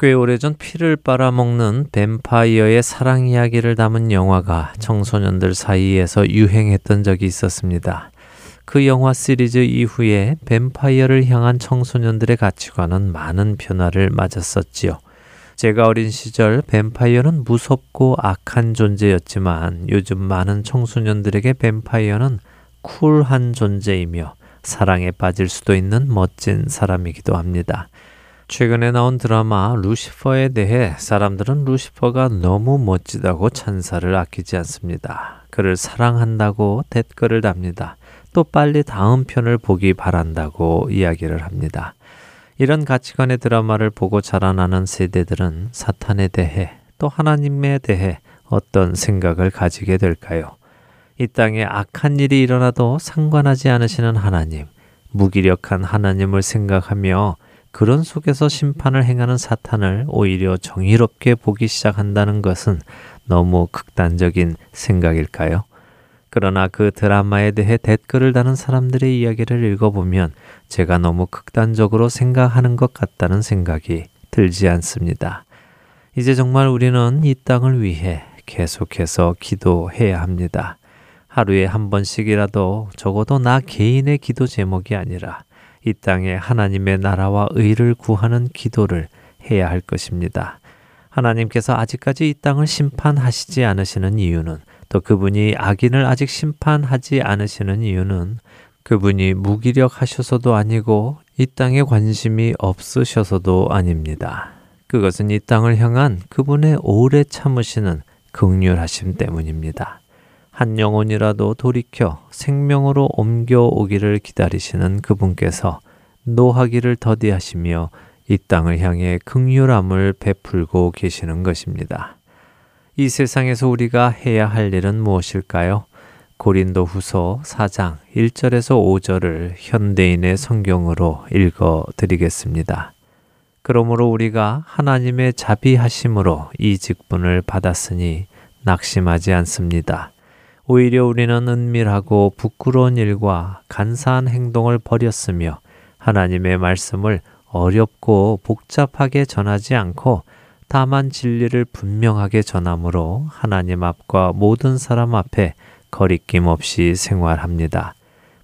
꽤 오래전 피를 빨아먹는 뱀파이어의 사랑 이야기를 담은 영화가 청소년들 사이에서 유행했던 적이 있었습니다. 그 영화 시리즈 이후에 뱀파이어를 향한 청소년들의 가치관은 많은 변화를 맞았었지요. 제가 어린 시절 뱀파이어는 무섭고 악한 존재였지만 요즘 많은 청소년들에게 뱀파이어는 쿨한 존재이며 사랑에 빠질 수도 있는 멋진 사람이기도 합니다. 최근에 나온 드라마 루시퍼에 대해 사람들은 루시퍼가 너무 멋지다고 찬사를 아끼지 않습니다. 그를 사랑한다고 댓글을 답니다. 또 빨리 다음 편을 보기 바란다고 이야기를 합니다. 이런 가치관의 드라마를 보고 자라나는 세대들은 사탄에 대해 또 하나님에 대해 어떤 생각을 가지게 될까요? 이 땅에 악한 일이 일어나도 상관하지 않으시는 하나님, 무기력한 하나님을 생각하며 그런 속에서 심판을 행하는 사탄을 오히려 정의롭게 보기 시작한다는 것은 너무 극단적인 생각일까요? 그러나 그 드라마에 대해 댓글을 다는 사람들의 이야기를 읽어보면 제가 너무 극단적으로 생각하는 것 같다는 생각이 들지 않습니다. 이제 정말 우리는 이 땅을 위해 계속해서 기도해야 합니다. 하루에 한 번씩이라도 적어도 나 개인의 기도 제목이 아니라 이 땅에 하나님의 나라와 의를 구하는 기도를 해야 할 것입니다. 하나님께서 아직까지 이 땅을 심판하시지 않으시는 이유는 또 그분이 악인을 아직 심판하지 않으시는 이유는 그분이 무기력하셔서도 아니고 이 땅에 관심이 없으셔서도 아닙니다. 그것은 이 땅을 향한 그분의 오래 참으시는 극률하심 때문입니다. 한 영혼이라도 돌이켜 생명으로 옮겨오기를 기다리시는 그분께서 노하기를 더디하시며 이 땅을 향해 극률함을 베풀고 계시는 것입니다. 이 세상에서 우리가 해야 할 일은 무엇일까요? 고린도 후서 4장 1절에서 5절을 현대인의 성경으로 읽어 드리겠습니다. 그러므로 우리가 하나님의 자비하심으로 이 직분을 받았으니 낙심하지 않습니다. 오히려 우리는 은밀하고 부끄러운 일과 간사한 행동을 버렸으며 하나님의 말씀을 어렵고 복잡하게 전하지 않고 다만 진리를 분명하게 전함으로 하나님 앞과 모든 사람 앞에 거리낌 없이 생활합니다.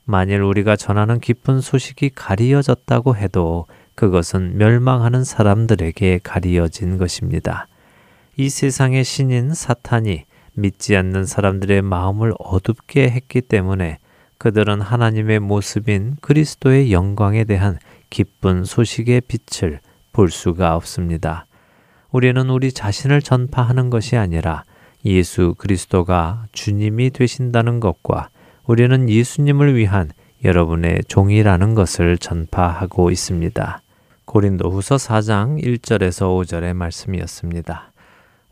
만일 우리가 전하는 기쁜 소식이 가리어졌다고 해도 그것은 멸망하는 사람들에게 가리어진 것입니다. 이 세상의 신인 사탄이 믿지 않는 사람들의 마음을 어둡게 했기 때문에 그들은 하나님의 모습인 그리스도의 영광에 대한 기쁜 소식의 빛을 볼 수가 없습니다. 우리는 우리 자신을 전파하는 것이 아니라 예수 그리스도가 주님이 되신다는 것과 우리는 예수님을 위한 여러분의 종이라는 것을 전파하고 있습니다. 고린도 후서 4장 1절에서 5절의 말씀이었습니다.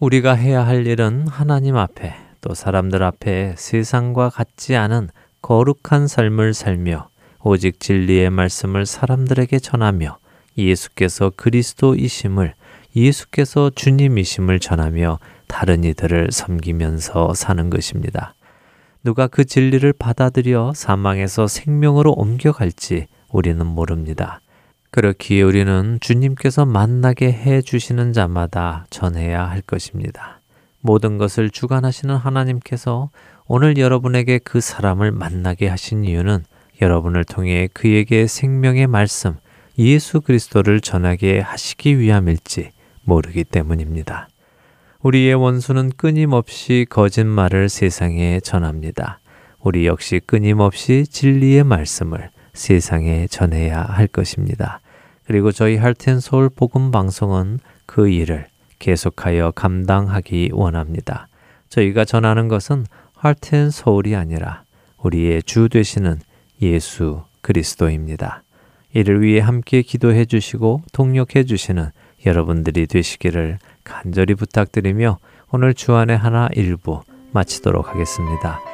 우리가 해야 할 일은 하나님 앞에 또 사람들 앞에 세상과 같지 않은 거룩한 삶을 살며 오직 진리의 말씀을 사람들에게 전하며 예수께서 그리스도이심을 예수께서 주님이심을 전하며 다른 이들을 섬기면서 사는 것입니다. 누가 그 진리를 받아들여 사망에서 생명으로 옮겨갈지 우리는 모릅니다. 그렇기에 우리는 주님께서 만나게 해 주시는 자마다 전해야 할 것입니다. 모든 것을 주관하시는 하나님께서 오늘 여러분에게 그 사람을 만나게 하신 이유는 여러분을 통해 그에게 생명의 말씀, 예수 그리스도를 전하게 하시기 위함일지 모르기 때문입니다. 우리의 원수는 끊임없이 거짓말을 세상에 전합니다. 우리 역시 끊임없이 진리의 말씀을 세상에 전해야 할 것입니다. 그리고 저희 할텐서울 복음 방송은 그 일을 계속하여 감당하기 원합니다. 저희가 전하는 것은 할텐서울이 아니라 우리의 주 되시는 예수 그리스도입니다. 이를 위해 함께 기도해 주시고 동력해 주시는 여러분들이 되시기를 간절히 부탁드리며 오늘 주안의 하나 일부 마치도록 하겠습니다.